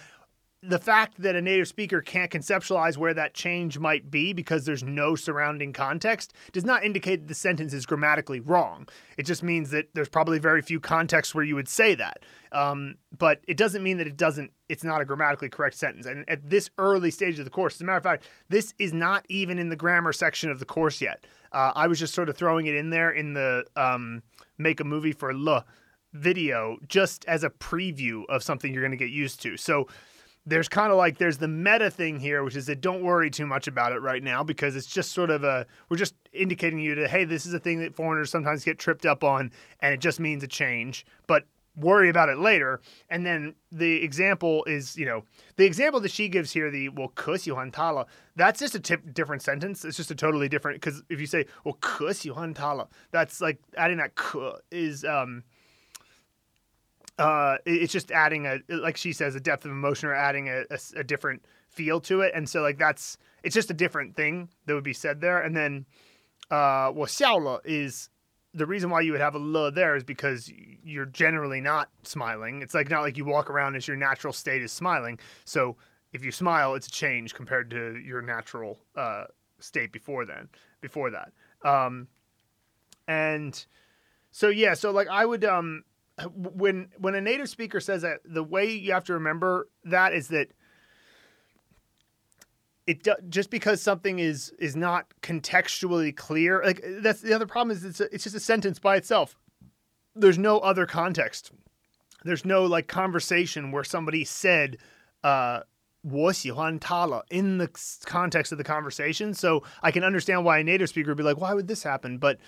the fact that a native speaker can't conceptualize where that change might be because there's no surrounding context does not indicate that the sentence is grammatically wrong. It just means that there's probably very few contexts where you would say that. Um, but it doesn't mean that it doesn't. It's not a grammatically correct sentence. And at this early stage of the course, as a matter of fact, this is not even in the grammar section of the course yet. Uh, I was just sort of throwing it in there in the um, make a movie for le video just as a preview of something you're going to get used to. So there's kind of like there's the meta thing here, which is that don't worry too much about it right now because it's just sort of a we're just indicating you to hey, this is a thing that foreigners sometimes get tripped up on, and it just means a change. But worry about it later. And then the example is, you know, the example that she gives here, the well, kus tala that's just a t- different sentence. It's just a totally different, because if you say, well, kus tala that's like adding that k is, um, uh, it's just adding a like she says a depth of emotion or adding a, a, a, different feel to it. And so like that's it's just a different thing that would be said there. And then uh well xiaola is the reason why you would have a le there is because you're generally not smiling. It's like not like you walk around as your natural state is smiling. So if you smile it's a change compared to your natural uh state before then before that. Um and so yeah so like i would um when when a native speaker says that, the way you have to remember that is that it just because something is is not contextually clear. Like that's the other problem is it's a, it's just a sentence by itself. There's no other context. There's no like conversation where somebody said. Uh, 我喜欢他了 in the context of the conversation. So I can understand why a native speaker would be like, why would this happen? But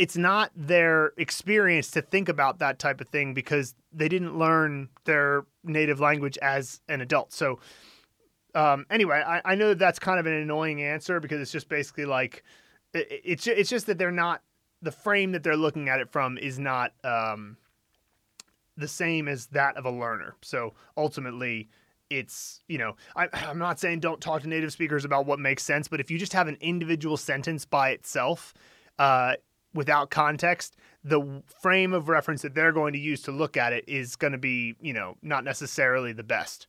it's not their experience to think about that type of thing because they didn't learn their native language as an adult. So, um, anyway, I, I know that that's kind of an annoying answer because it's just basically like it, it's it's just that they're not the frame that they're looking at it from is not um, the same as that of a learner. So ultimately, it's you know I, i'm not saying don't talk to native speakers about what makes sense but if you just have an individual sentence by itself uh, without context, the frame of reference that they're going to use to look at it is going to be, you know, not necessarily the best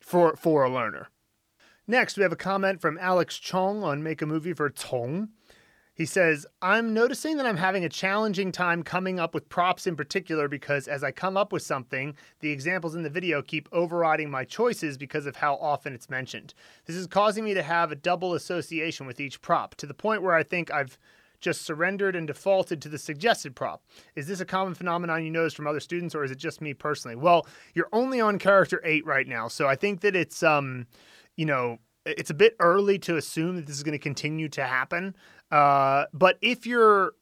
for for a learner. Next, we have a comment from Alex Chong on Make a Movie for Tong. He says, I'm noticing that I'm having a challenging time coming up with props in particular because as I come up with something, the examples in the video keep overriding my choices because of how often it's mentioned. This is causing me to have a double association with each prop to the point where I think I've just surrendered and defaulted to the suggested prop. Is this a common phenomenon you notice from other students or is it just me personally? Well, you're only on character 8 right now, so I think that it's um, you know, it's a bit early to assume that this is going to continue to happen. Uh, but if you're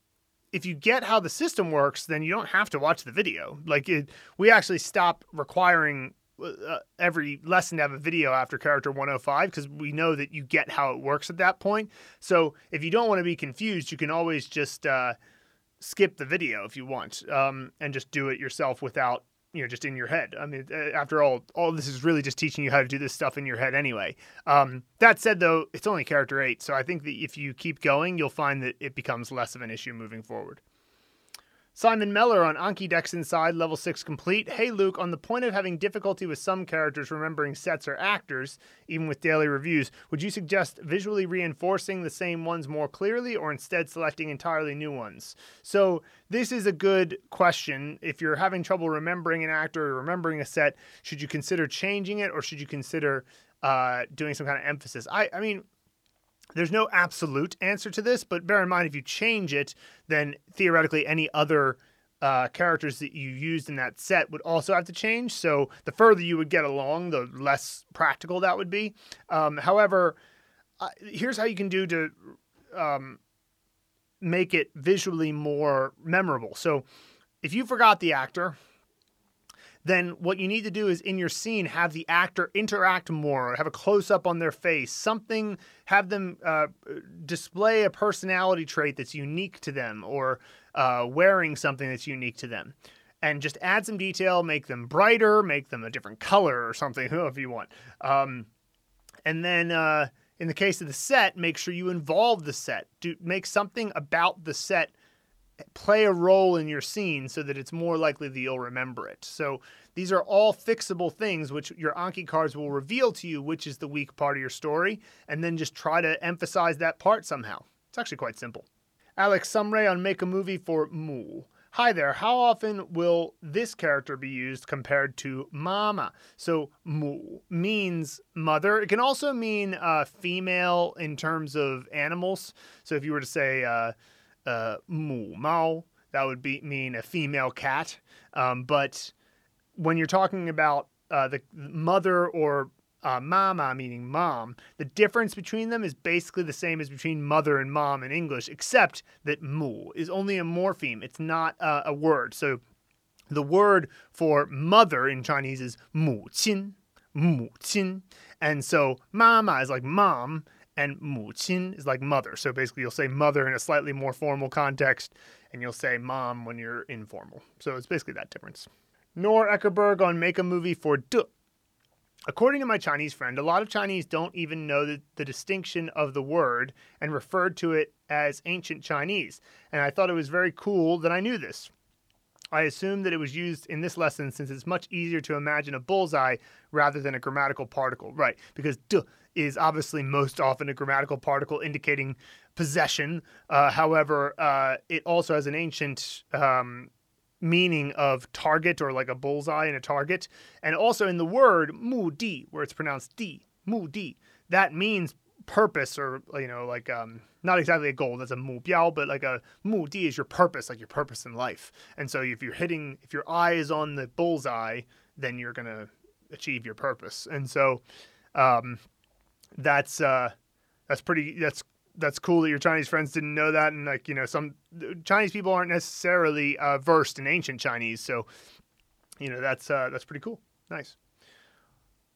if you get how the system works, then you don't have to watch the video. Like it, we actually stop requiring uh, every lesson to have a video after character 105 because we know that you get how it works at that point. So if you don't want to be confused, you can always just uh, skip the video if you want um, and just do it yourself without you know just in your head. I mean, uh, after all, all this is really just teaching you how to do this stuff in your head anyway. Um, that said, though, it's only character eight, so I think that if you keep going, you'll find that it becomes less of an issue moving forward. Simon Meller on Anki Dex Inside, level 6 complete. Hey Luke, on the point of having difficulty with some characters remembering sets or actors, even with daily reviews, would you suggest visually reinforcing the same ones more clearly or instead selecting entirely new ones? So, this is a good question. If you're having trouble remembering an actor or remembering a set, should you consider changing it or should you consider uh, doing some kind of emphasis? I, I mean, there's no absolute answer to this, but bear in mind if you change it, then theoretically any other uh, characters that you used in that set would also have to change. So the further you would get along, the less practical that would be. Um, however, uh, here's how you can do to um, make it visually more memorable. So if you forgot the actor, then what you need to do is in your scene have the actor interact more, have a close up on their face, something, have them uh, display a personality trait that's unique to them or uh, wearing something that's unique to them. And just add some detail, make them brighter, make them a different color or something, if you want. Um, and then uh, in the case of the set, make sure you involve the set. Do make something about the set play a role in your scene so that it's more likely that you'll remember it. So these are all fixable things which your Anki cards will reveal to you which is the weak part of your story and then just try to emphasize that part somehow. It's actually quite simple. Alex Sumray on Make a Movie for Mu. Hi there, how often will this character be used compared to mama? So, mu means mother. It can also mean uh, female in terms of animals. So, if you were to say, uh, uh, mao. That would be mean a female cat. Um, but when you're talking about uh, the mother or uh, mama, meaning mom, the difference between them is basically the same as between mother and mom in English, except that mu is only a morpheme. It's not uh, a word. So the word for mother in Chinese is mu qin, mu qin. And so mama is like mom, and 母亲 is like mother. So basically, you'll say mother in a slightly more formal context, and you'll say mom when you're informal. So it's basically that difference. Nor Eckerberg on Make a Movie for Du. According to my Chinese friend, a lot of Chinese don't even know the, the distinction of the word and referred to it as ancient Chinese. And I thought it was very cool that I knew this. I assume that it was used in this lesson since it's much easier to imagine a bullseye rather than a grammatical particle. Right, because d is obviously most often a grammatical particle indicating possession. Uh, however, uh, it also has an ancient um, meaning of target or like a bullseye and a target. And also in the word mu di, where it's pronounced di, mu di, that means purpose or you know like um not exactly a goal that's a mu biao but like a mu di is your purpose like your purpose in life and so if you're hitting if your eye is on the bullseye then you're gonna achieve your purpose and so um that's uh that's pretty that's that's cool that your Chinese friends didn't know that, and like you know, some Chinese people aren't necessarily uh, versed in ancient Chinese, so you know that's uh, that's pretty cool. Nice.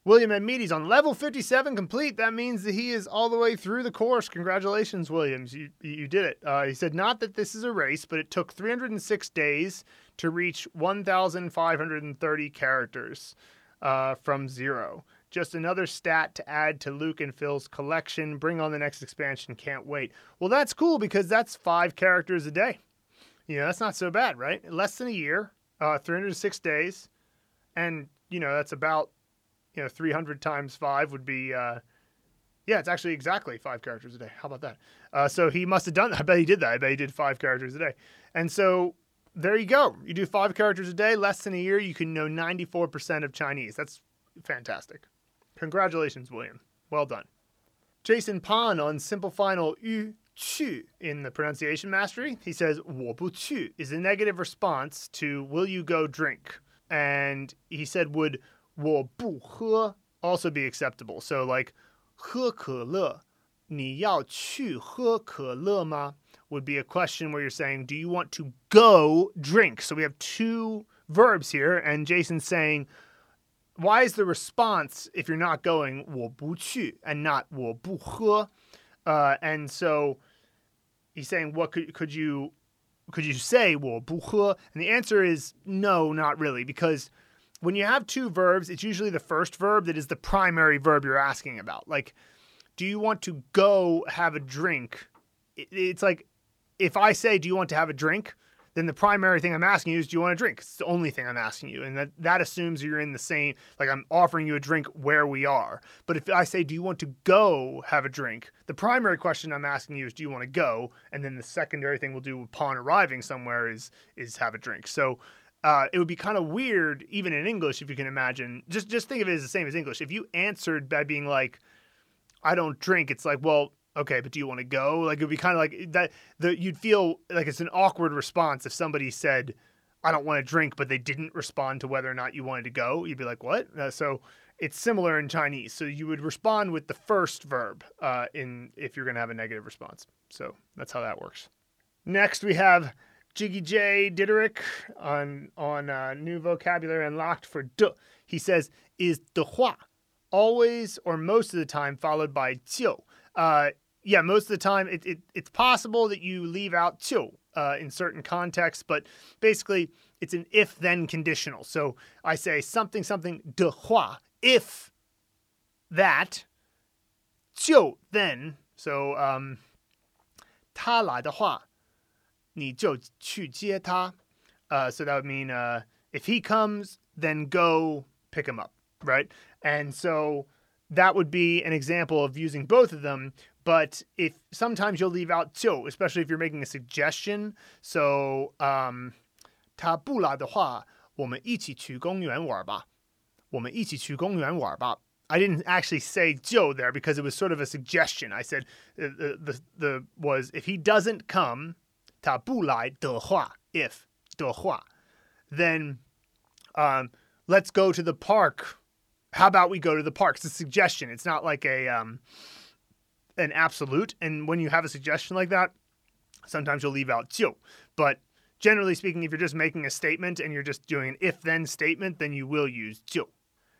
William Admedes on level 57 complete. That means that he is all the way through the course. Congratulations, Williams. You, you did it. Uh, he said, not that this is a race, but it took 306 days to reach 1,530 characters uh, from zero. Just another stat to add to Luke and Phil's collection. Bring on the next expansion. Can't wait. Well, that's cool because that's five characters a day. You know, that's not so bad, right? Less than a year, uh, 306 days. And, you know, that's about you know, 300 times five would be, uh, yeah, it's actually exactly five characters a day. How about that? Uh, so he must have done. I bet he did that. I bet he did five characters a day. And so there you go. You do five characters a day, less than a year, you can know 94% of Chinese. That's fantastic. Congratulations, William. Well done. Jason Pan on simple final yu chu in the pronunciation mastery. He says "wo bu qu" is a negative response to "will you go drink," and he said would 我不喝 also be acceptable. So like 喝可乐你要去喝可乐吗 would be a question where you're saying, do you want to go drink? So we have two verbs here, and Jason's saying, why is the response if you're not going 我不去 and not 我不喝? Uh, and so he's saying, what could could you could you say 我不喝? And the answer is no, not really, because when you have two verbs, it's usually the first verb that is the primary verb you're asking about. Like, do you want to go have a drink? It's like if I say, "Do you want to have a drink?" then the primary thing I'm asking you is, "Do you want a drink?" It's the only thing I'm asking you, and that that assumes you're in the same. Like I'm offering you a drink where we are. But if I say, "Do you want to go have a drink?" the primary question I'm asking you is, "Do you want to go?" and then the secondary thing we'll do upon arriving somewhere is is have a drink. So. Uh, it would be kind of weird, even in English, if you can imagine. Just just think of it as the same as English. If you answered by being like, "I don't drink," it's like, well, okay, but do you want to go? Like it'd be kind of like that. The you'd feel like it's an awkward response if somebody said, "I don't want to drink," but they didn't respond to whether or not you wanted to go. You'd be like, "What?" Uh, so it's similar in Chinese. So you would respond with the first verb uh, in if you're going to have a negative response. So that's how that works. Next we have Jiggy J Diderik on on uh, new vocabulary unlocked for de. He says is de hua always or most of the time followed by jiu. Uh, yeah, most of the time it, it, it's possible that you leave out to uh, in certain contexts, but basically it's an if then conditional. So I say something something de hua if that 就 then so um 他来的话 你就去接他 uh, so that would mean uh, if he comes then go pick him up right and so that would be an example of using both of them but if sometimes you'll leave out 就 especially if you're making a suggestion so um 他不来的话我们一起去公园玩吧我们一起去公园玩吧 I didn't actually say Joe there because it was sort of a suggestion. I said uh, the the, the was if he doesn't come, 他不来的话，if 的话，then um, let's go to the park. How about we go to the park? It's a suggestion. It's not like a um, an absolute. And when you have a suggestion like that, sometimes you'll leave out 就. But generally speaking, if you're just making a statement and you're just doing an if-then statement, then you will use 就.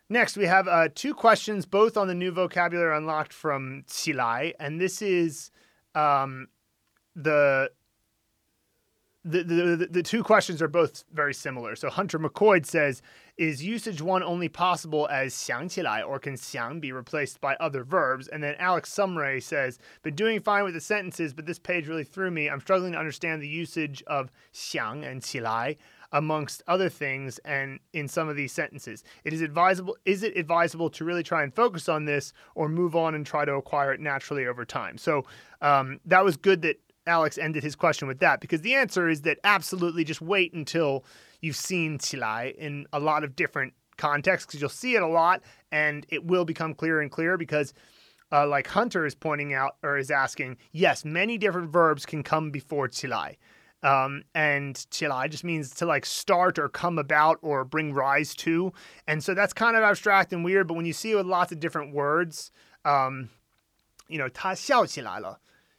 Next, we have uh, two questions, both on the new vocabulary unlocked from Qilai, and this is um, the the, the, the two questions are both very similar. So Hunter McCoy says, is usage one only possible as 想起来 or can 想 be replaced by other verbs? And then Alex Sumray says, been doing fine with the sentences, but this page really threw me. I'm struggling to understand the usage of 想 and 起来amongst other things and in some of these sentences. It is advisable is it advisable to really try and focus on this or move on and try to acquire it naturally over time? So um, that was good that Alex ended his question with that because the answer is that absolutely just wait until you've seen Qilai in a lot of different contexts because you'll see it a lot and it will become clearer and clearer because. Uh, like Hunter is pointing out or is asking, yes, many different verbs can come before qilai. Um, and qilai just means to like start or come about or bring rise to. And so that's kind of abstract and weird, but when you see it with lots of different words, um, you know, ta xiao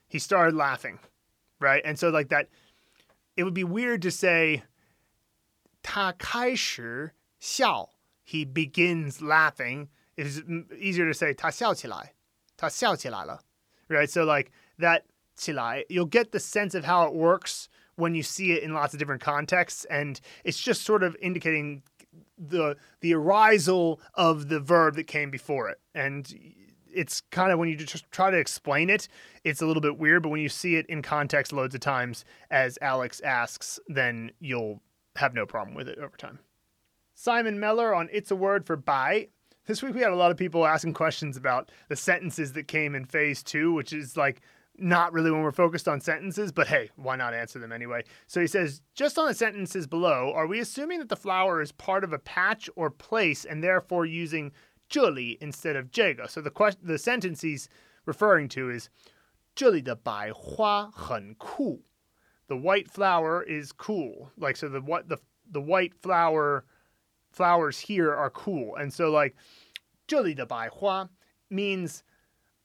he started laughing right? And so like that, it would be weird to say, "Ta kai shi xiao." He begins laughing. It's easier to say "ta xiao qi lai," "ta xiao qi lai le," right? So like that qi lai, you'll get the sense of how it works when you see it in lots of different contexts, and it's just sort of indicating the the arisal of the verb that came before it, and it's kind of when you just try to explain it, it's a little bit weird. But when you see it in context loads of times, as Alex asks, then you'll have no problem with it over time. Simon Meller on It's a Word for Bai this week we had a lot of people asking questions about the sentences that came in phase two, which is like not really when we're focused on sentences, but hey, why not answer them anyway? So he says, just on the sentences below, are we assuming that the flower is part of a patch or place and therefore using 这里 instead of 这个? So the question, the sentence he's referring to is 这里的百花很酷. The white flower is cool. Like so the what the the white flower flowers here are cool. And so like 这里的百花 means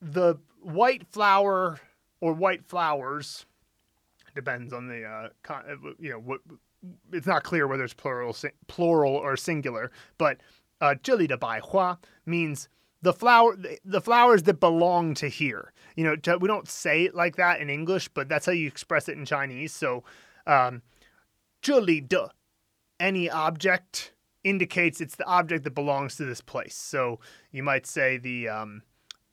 the white flower or white flowers depends on the uh, con- uh, you know what it's not clear whether it's plural plural or singular but uh, Jili Chili de Bai Hua means the flower the flowers that belong to here. You know to, we don't say it like that in english but that's how you express it in chinese. So um de any object indicates it's the object that belongs to this place. So you might say the um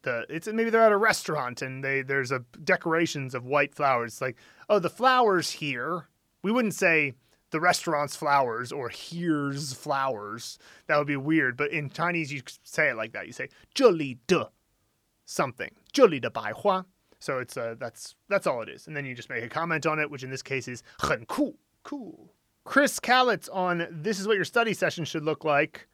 the it's maybe they're at a restaurant and they there's a decorations of white flowers. It's like oh the flowers here we wouldn't say the restaurant's flowers or here's flowers. That would be weird. But in Chinese, you say it like that. You say 这里的 something. 这里的白花. So it's uh, that's that's all it is. And then you just make a comment on it, which in this case is 很酷 cool. Chris Kalitz on this is what your study session should look like.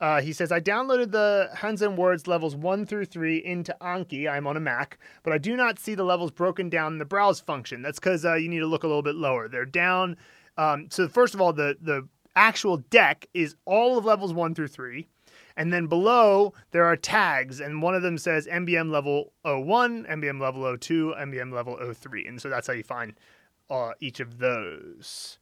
Uh, he says, I downloaded the Hanzi Words levels 1 through 3 into Anki. I'm on a Mac, but I do not see the levels broken down in the browse function. That's because uh, you need to look a little bit lower. They're down um, so, first of all, the, the actual deck is all of levels 1 through 3. And then below, there are tags, and one of them says MBM level 01, MBM level 02, MBM level 03. And so that's how you find uh, each of those.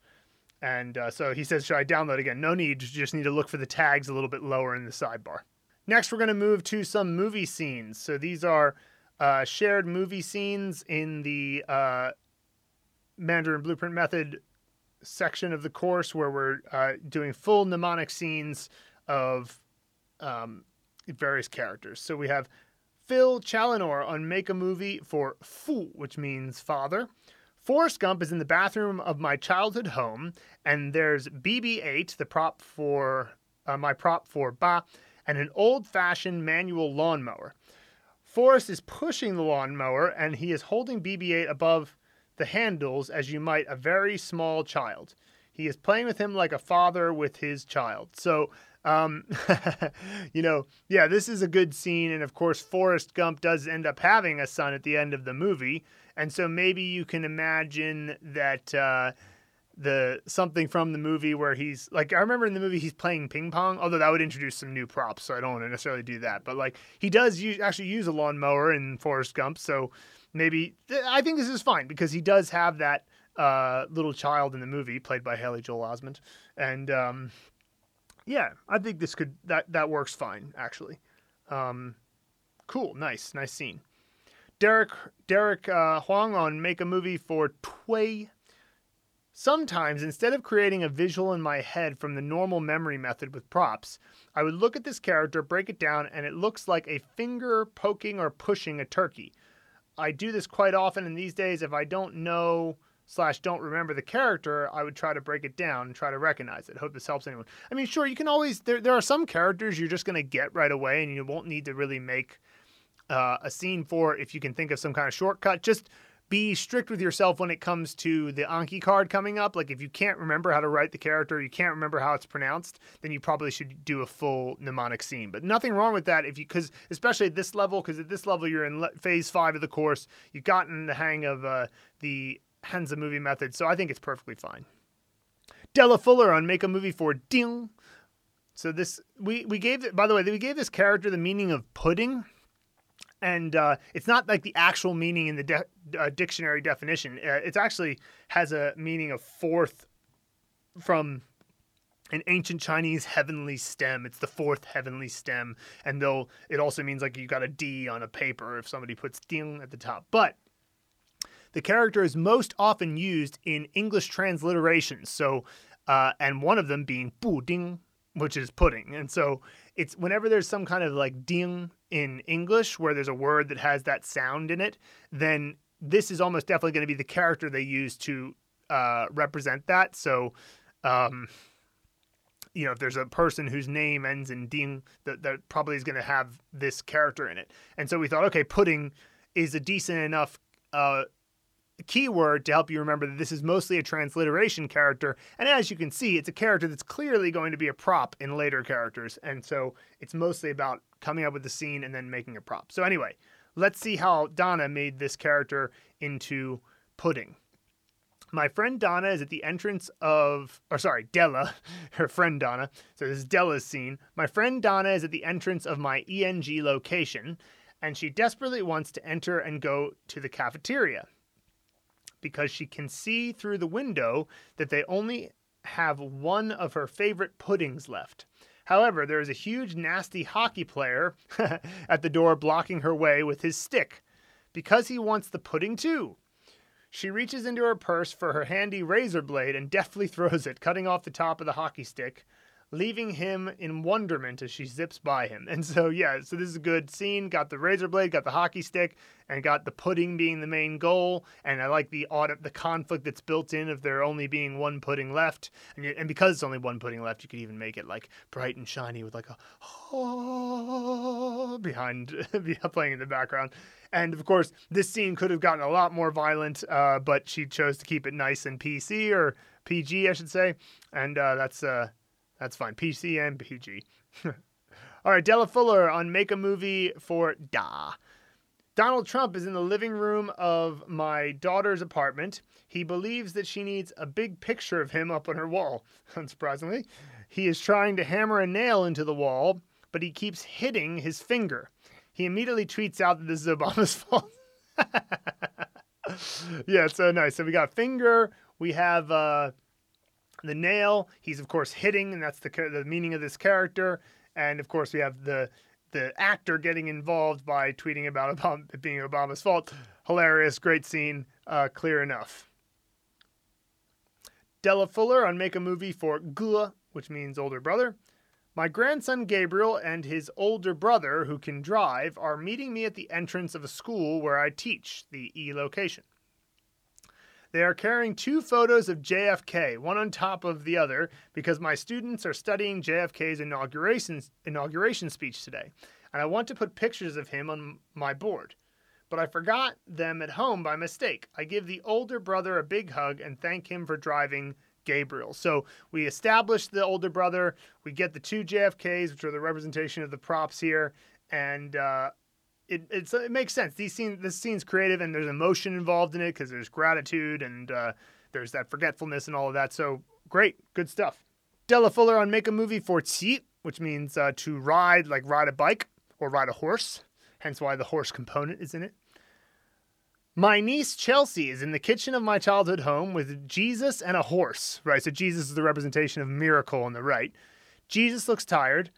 And uh, so he says, Should I download again? No need. You just need to look for the tags a little bit lower in the sidebar. Next, we're going to move to some movie scenes. So these are uh, shared movie scenes in the uh, Mandarin Blueprint Method section of the course where we're uh, doing full mnemonic scenes of um, various characters. So we have Phil Chalinor on Make a Movie for Fu, which means father. Forrest Gump is in the bathroom of my childhood home, and there's BB-8, the prop for uh, my prop for Ba, and an old-fashioned manual lawnmower. Forrest is pushing the lawnmower, and he is holding BB-8 above the handles as you might a very small child. He is playing with him like a father with his child. So, um, you know, yeah, this is a good scene, and of course, Forrest Gump does end up having a son at the end of the movie. And so maybe you can imagine that uh, the something from the movie where he's like I remember in the movie he's playing ping pong, although that would introduce some new props, so I don't want to necessarily do that. But like he does use, actually use a lawnmower in Forrest Gump, so maybe I think this is fine because he does have that uh, little child in the movie played by Haley Joel Osment, and um, yeah, I think this could that that works fine actually. Um, cool, nice, nice scene. Derek Derek uh, Huang on Make a Movie for Tui. Sometimes, instead of creating a visual in my head from the normal memory method with props, I would look at this character, break it down, and it looks like a finger poking or pushing a turkey. I do this quite often, and these days, if I don't know slash don't remember the character, I would try to break it down and try to recognize it. Hope this helps anyone. I mean, sure, you can always there there are some characters you're just gonna get right away, and you won't need to really make uh, a scene for if you can think of some kind of shortcut. Just be strict with yourself when it comes to the Anki card coming up. Like if you can't remember how to write the character, you can't remember how it's pronounced, then you probably should do a full mnemonic scene. But nothing wrong with that if you, because especially at this level, because at this level you're in phase five of the course, you've gotten the hang of uh, the Hanzi movie method, so I think it's perfectly fine. Della Fuller on Make a Movie for Ding. So this we we gave by the way we gave this character the meaning of pudding and uh, it's not like the actual meaning in the de- uh, dictionary definition. Uh, it actually has a meaning of fourth from an ancient Chinese heavenly stem. It's the fourth heavenly stem, and though it also means like you got a D on a paper if somebody puts ding at the top. But the character is most often used in English transliterations. So, uh, and one of them being bu ding, which is pudding. And so it's whenever there's some kind of like ding in English where there's a word that has that sound in it, then this is almost definitely going to be the character they use to uh, represent that. So, um, you know, if there's a person whose name ends in ding, that, that probably is going to have this character in it. And so we thought, okay, pudding is a decent enough uh, keyword to help you remember that this is mostly a transliteration character. And as you can see, it's a character that's clearly going to be a prop in later characters. And so it's mostly about coming up with the scene and then making a prop. So, anyway, let's see how Donna made this character into pudding. My friend Donna is at the entrance of, or sorry, Della, her friend Donna. So this is Della's scene. My friend Donna is at the entrance of my ENG location, and she desperately wants to enter and go to the cafeteria because she can see through the window that they only have one of her favorite puddings left. However, there is a huge, nasty hockey player at the door blocking her way with his stick because he wants the pudding too. She reaches into her purse for her handy razor blade and deftly throws it, cutting off the top of the hockey stick, leaving him in wonderment as she zips by him. And so, yeah, so this is a good scene. Got the razor blade, got the hockey stick, and got the pudding being the main goal. And I like the audit, the conflict that's built in of there only being one pudding left. And, and because it's only one pudding left, you could even make it like bright and shiny with like a behind playing in the background. And of course, this scene could have gotten a lot more violent, uh, but she chose to keep it nice and PC or PG, I should say. And uh, that's uh, that's fine. PC and PG. All right, Della Fuller on Make a Movie for Da. Donald Trump is in the living room of my daughter's apartment. He believes that she needs a big picture of him up on her wall, unsurprisingly. He is trying to hammer a nail into the wall, but he keeps hitting his finger. He immediately tweets out that this is Obama's fault. yeah, so nice. So we got finger, we have uh, the nail. He's of course hitting, and that's the the meaning of this character. And of course, we have the the actor getting involved by tweeting about it being Obama's fault. Hilarious, great scene, uh, clear enough. Della Fuller on Make a Movie for Gua, which means older brother. My grandson Gabriel and his older brother, who can drive, are meeting me at the entrance of a school where I teach, the E location. They are carrying two photos of JFK, one on top of the other, because my students are studying JFK's inauguration, inauguration speech today, and I want to put pictures of him on my board. But I forgot them at home by mistake. I give the older brother a big hug and thank him for driving Gabriel. So we establish the older brother. We get the two JFKs, which are the representation of the props here, and uh, it it makes sense. These scene, this scene's creative, and there's emotion involved in it because there's gratitude and uh, there's that forgetfulness and all of that. So great, good stuff. Della Fuller on Make a Movie for Tsit, which means uh, to ride, like ride a bike or ride a horse. Hence why the horse component is in it. My niece Chelsea is in the kitchen of my childhood home with Jesus and a horse. Right, so Jesus is the representation of miracle on the right. Jesus looks tired.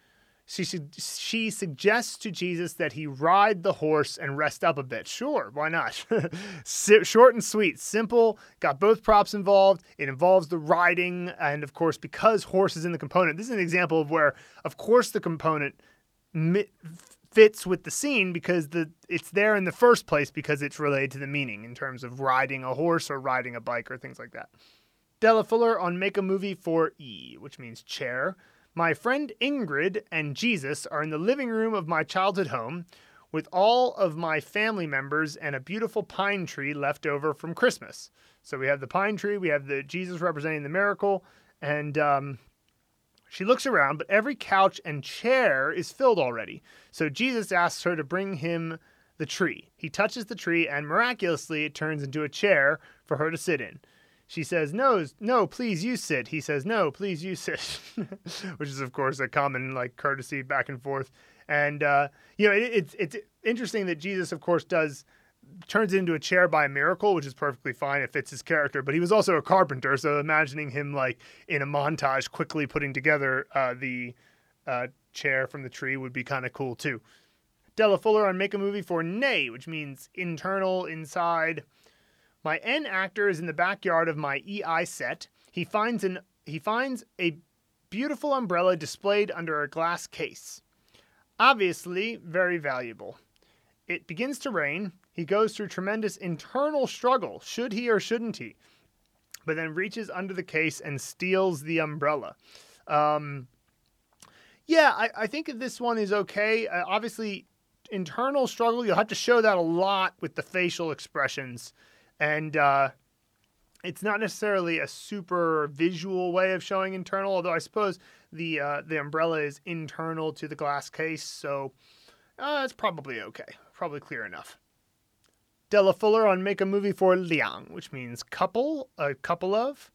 She, she suggests to Jesus that he ride the horse and rest up a bit. Sure, why not? Short and sweet, simple, got both props involved. It involves the riding, and of course, because horse is in the component, this is an example of where, of course, the component fits with the scene because the it's there in the first place because it's related to the meaning in terms of riding a horse or riding a bike or things like that. Della Fuller on Make a Movie for E, which means chair. My friend Ingrid and Jesus are in the living room of my childhood home with all of my family members and a beautiful pine tree left over from Christmas. So we have the pine tree, we have the Jesus representing the miracle, and um, she looks around, but every couch and chair is filled already. So Jesus asks her to bring him the tree. He touches the tree, and miraculously, it turns into a chair for her to sit in. She says, "No, no, please you sit." He says, "No, please you sit," which is of course a common like courtesy back and forth. And uh, you know, it, it's it's interesting that Jesus, of course, does turns it into a chair by a miracle, which is perfectly fine. It fits his character. But he was also a carpenter, so imagining him like in a montage, quickly putting together uh, the uh, chair from the tree would be kind of cool too. Della Fuller on Make a Movie for Nei, which means internal, inside. My N actor is in the backyard of my EI set. He finds an he finds a beautiful umbrella displayed under a glass case. Obviously, very valuable. It begins to rain. He goes through tremendous internal struggle. Should he or shouldn't he? But then reaches under the case and steals the umbrella. Um, yeah, I, I think this one is okay. Uh, obviously, internal struggle, you'll have to show that a lot with the facial expressions. And uh, it's not necessarily a super visual way of showing internal, although I suppose the uh, the umbrella is internal to the glass case, so uh, it's probably okay. Probably clear enough. Della Fuller on Make a Movie for Liang, which means couple, a couple of.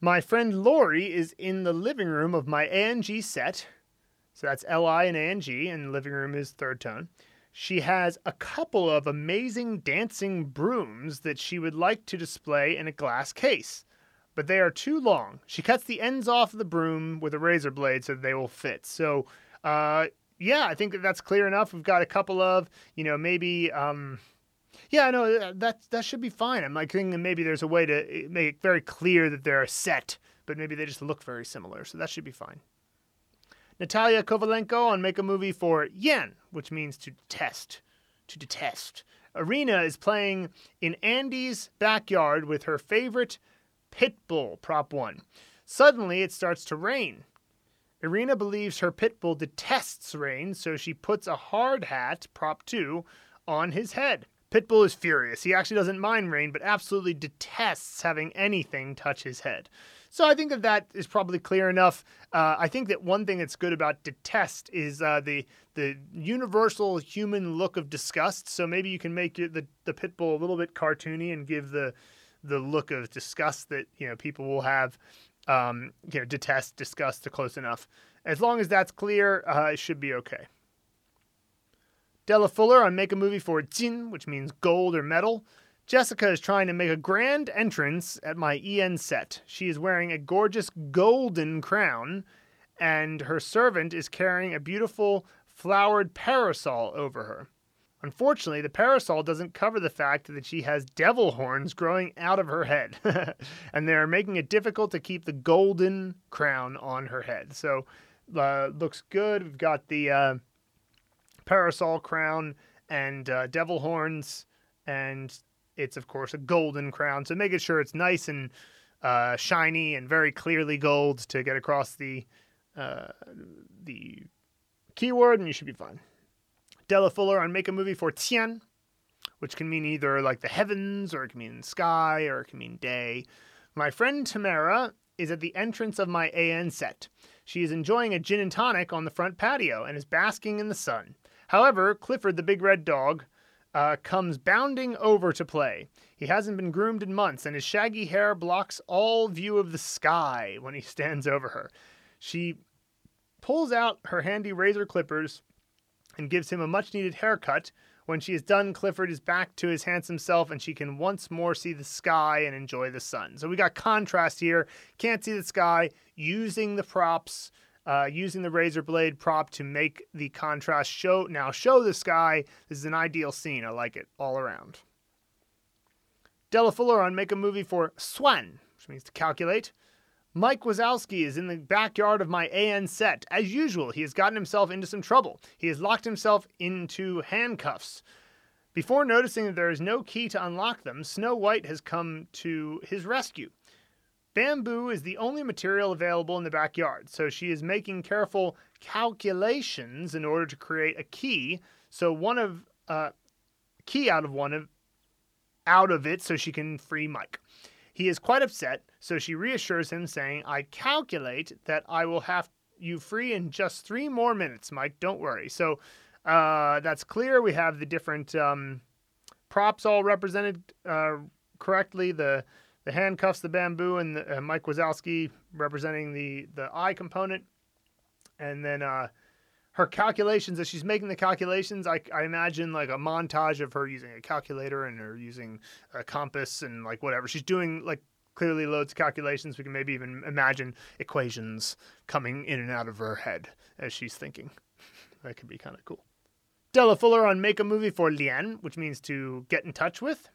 My friend Lori is in the living room of my ANG set. So that's L-I and A-N-G, and living room is third tone. She has a couple of amazing dancing brooms that she would like to display in a glass case, but they are too long. She cuts the ends off of the broom with a razor blade so they will fit. So, uh, yeah, I think that that's clear enough. We've got a couple of, you know, maybe, um, yeah, no, that that should be fine. I'm like thinking maybe there's a way to make it very clear that they're a set, but maybe they just look very similar, so that should be fine. Natalia Kovalenko on Make a Movie for Yan, which means to test, to detest. Irina is playing in Andy's backyard with her favorite pit bull, prop one. Suddenly, it starts to rain. Irina believes her pit bull detests rain, so she puts a hard hat, prop two, on his head. Pitbull is furious. He actually doesn't mind rain, but absolutely detests having anything touch his head. So I think that that is probably clear enough. Uh, I think that one thing that's good about detest is uh, the the universal human look of disgust. So maybe you can make the the pit bull a little bit cartoony and give the the look of disgust that you know people will have. Um, you know, detest, disgust to close enough. As long as that's clear, uh, it should be okay. Della Fuller on Make a Movie for Jin, which means gold or metal. Jessica is trying to make a grand entrance at my EN set. She is wearing a gorgeous golden crown, and her servant is carrying a beautiful flowered parasol over her. Unfortunately, the parasol doesn't cover the fact that she has devil horns growing out of her head, and they are making it difficult to keep the golden crown on her head. So, uh, looks good. We've got the uh, parasol crown and uh, devil horns, and it's of course a golden crown. So making sure it's nice and uh, shiny and very clearly gold to get across the uh, the keyword, and you should be fine. Della Fuller on Make a Movie for Tian, which can mean either like the heavens, or it can mean sky, or it can mean day. My friend Tamara is at the entrance of my AN set. She is enjoying a gin and tonic on the front patio and is basking in the sun. However, Clifford the big red dog uh, comes bounding over to play. He hasn't been groomed in months, and his shaggy hair blocks all view of the sky when he stands over her. She pulls out her handy razor clippers and gives him a much needed haircut. When she is done, Clifford is back to his handsome self, and she can once more see the sky and enjoy the sun. So we got contrast here. Can't see the sky, using the props uh, using the razor blade prop to make the contrast show now show the sky. This is an ideal scene. I like it all around. Della Fuller on Make a Movie for Suan, which means to calculate. Mike Wazowski is in the backyard of my AN set. As usual, he has gotten himself into some trouble. He has locked himself into handcuffs. Before noticing that there is no key to unlock them, Snow White has come to his rescue. Bamboo is the only material available in the backyard, so she is making careful calculations in order to create a key. So one of uh, key out of one of out of it, so she can free Mike. He is quite upset, so she reassures him, saying, "I calculate that I will have you free in just three more minutes, Mike. Don't worry." So uh, that's clear. We have the different um, props all represented uh, correctly. The the handcuffs, the bamboo, and the, uh, Mike Wazowski representing the the eye component, and then uh, her calculations as she's making the calculations. I, I imagine like a montage of her using a calculator and her using a compass and like whatever she's doing. Like clearly loads of calculations. We can maybe even imagine equations coming in and out of her head as she's thinking. that could be kind of cool. Della Fuller on Make a Movie for Lian, which means to get in touch with.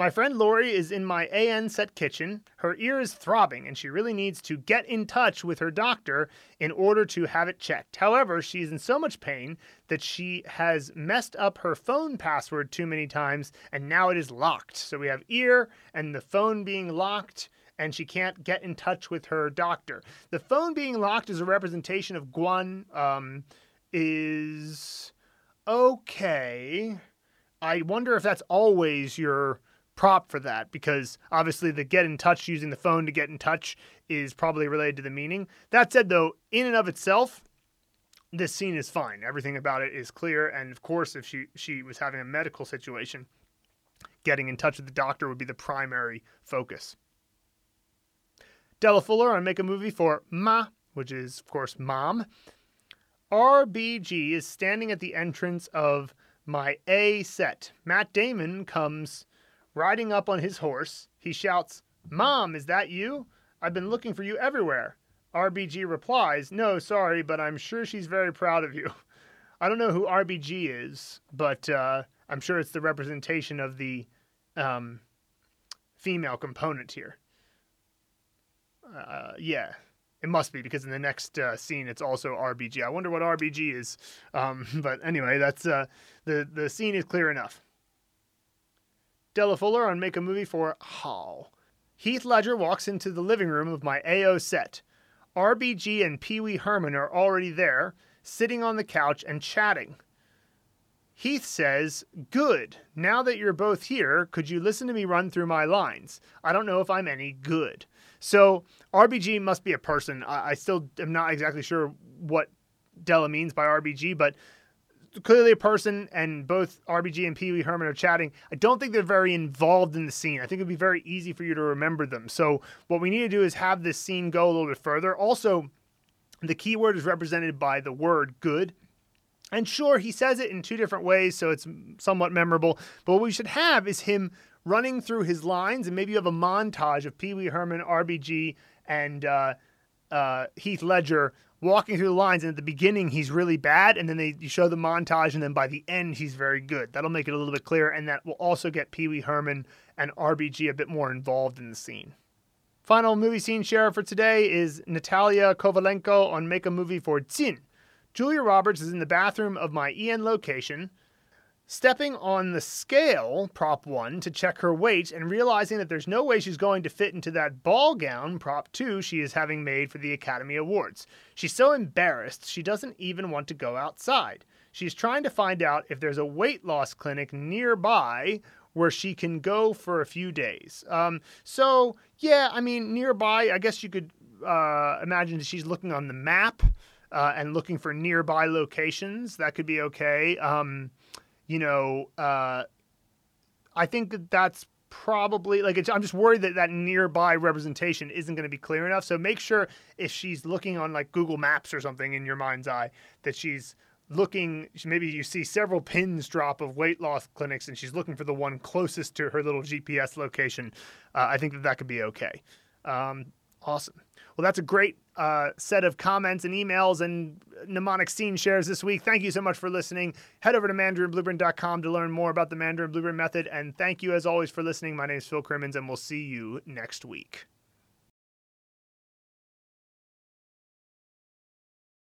My friend Lori is in my AN set kitchen. Her ear is throbbing and she really needs to get in touch with her doctor in order to have it checked. However, she's in so much pain that she has messed up her phone password too many times and now it is locked. So we have ear and the phone being locked and she can't get in touch with her doctor. The phone being locked is a representation of Guan. Um, is okay. I wonder if that's always your prop for that because obviously the get in touch using the phone to get in touch is probably related to the meaning. That said, though, in and of itself, this scene is fine. Everything about it is clear, and of course, if she she was having a medical situation, getting in touch with the doctor would be the primary focus. Della Fuller on Make a Movie for Ma, which is of course mom. RBG is standing at the entrance of my A set. Matt Damon comes riding up on his horse. He shouts, Mom, is that you? I've been looking for you everywhere. RBG replies, No, sorry, but I'm sure she's very proud of you. I don't know who RBG is, but uh, I'm sure it's the representation of the um, female component here. Uh, yeah, it must be because in the next uh, scene it's also RBG. I wonder what RBG is. Um, but anyway, that's uh, the the scene is clear enough. Della Fuller on Make a Movie for Hao. Heath Ledger walks into the living room of my AO set. RBG and Pee Wee Herman are already there, sitting on the couch and chatting. Heath says, Good. Now that you're both here, could you listen to me run through my lines? I don't know if I'm any good. So, RBG must be a person. I, I still am not exactly sure what Della means by RBG, but clearly a person, and both RBG and Pee Wee Herman are chatting. I don't think they're very involved in the scene. I think it'd be very easy for you to remember them. So what we need to do is have this scene go a little bit further. Also, the keyword is represented by the word good. And sure, he says it in two different ways, so it's somewhat memorable. But what we should have is him running through his lines, and maybe you have a montage of Pee Wee Herman, RBG, and uh, uh, Heath Ledger walking through the lines, and at the beginning he's really bad, and then they you show the montage, and then by the end he's very good. That'll make it a little bit clearer, and that will also get Pee Wee Herman and RBG a bit more involved in the scene. Final movie scene share for today is Natalia Kovalenko on Make a Movie for Tsin. Julia Roberts is in the bathroom of my EN location stepping on the scale, prop one, to check her weight and realizing that there's no way she's going to fit into that ball gown, prop two, she is having made for the Academy Awards. She's so embarrassed she doesn't even want to go outside. She's trying to find out if there's a weight loss clinic nearby where she can go for a few days. Um, so, yeah, I mean, nearby, I guess you could uh, imagine that she's looking on the map uh, and looking for nearby locations. That could be okay. Um, you know, uh, I think that that's probably like I'm just worried that that nearby representation isn't going to be clear enough. So make sure if she's looking on like Google Maps or something in your mind's eye that she's looking maybe you see several pins drop of weight loss clinics and she's looking for the one closest to her little GPS location. Uh, I think that that could be okay. Um, awesome. Well, that's a great uh, set of comments and emails and mnemonic scene shares this week. Thank you so much for listening. Head over to mandarinblueprint.com to learn more about the Mandarin Blueprint method. And thank you, as always, for listening. My name is Phil Crimmins, and we'll see you next week.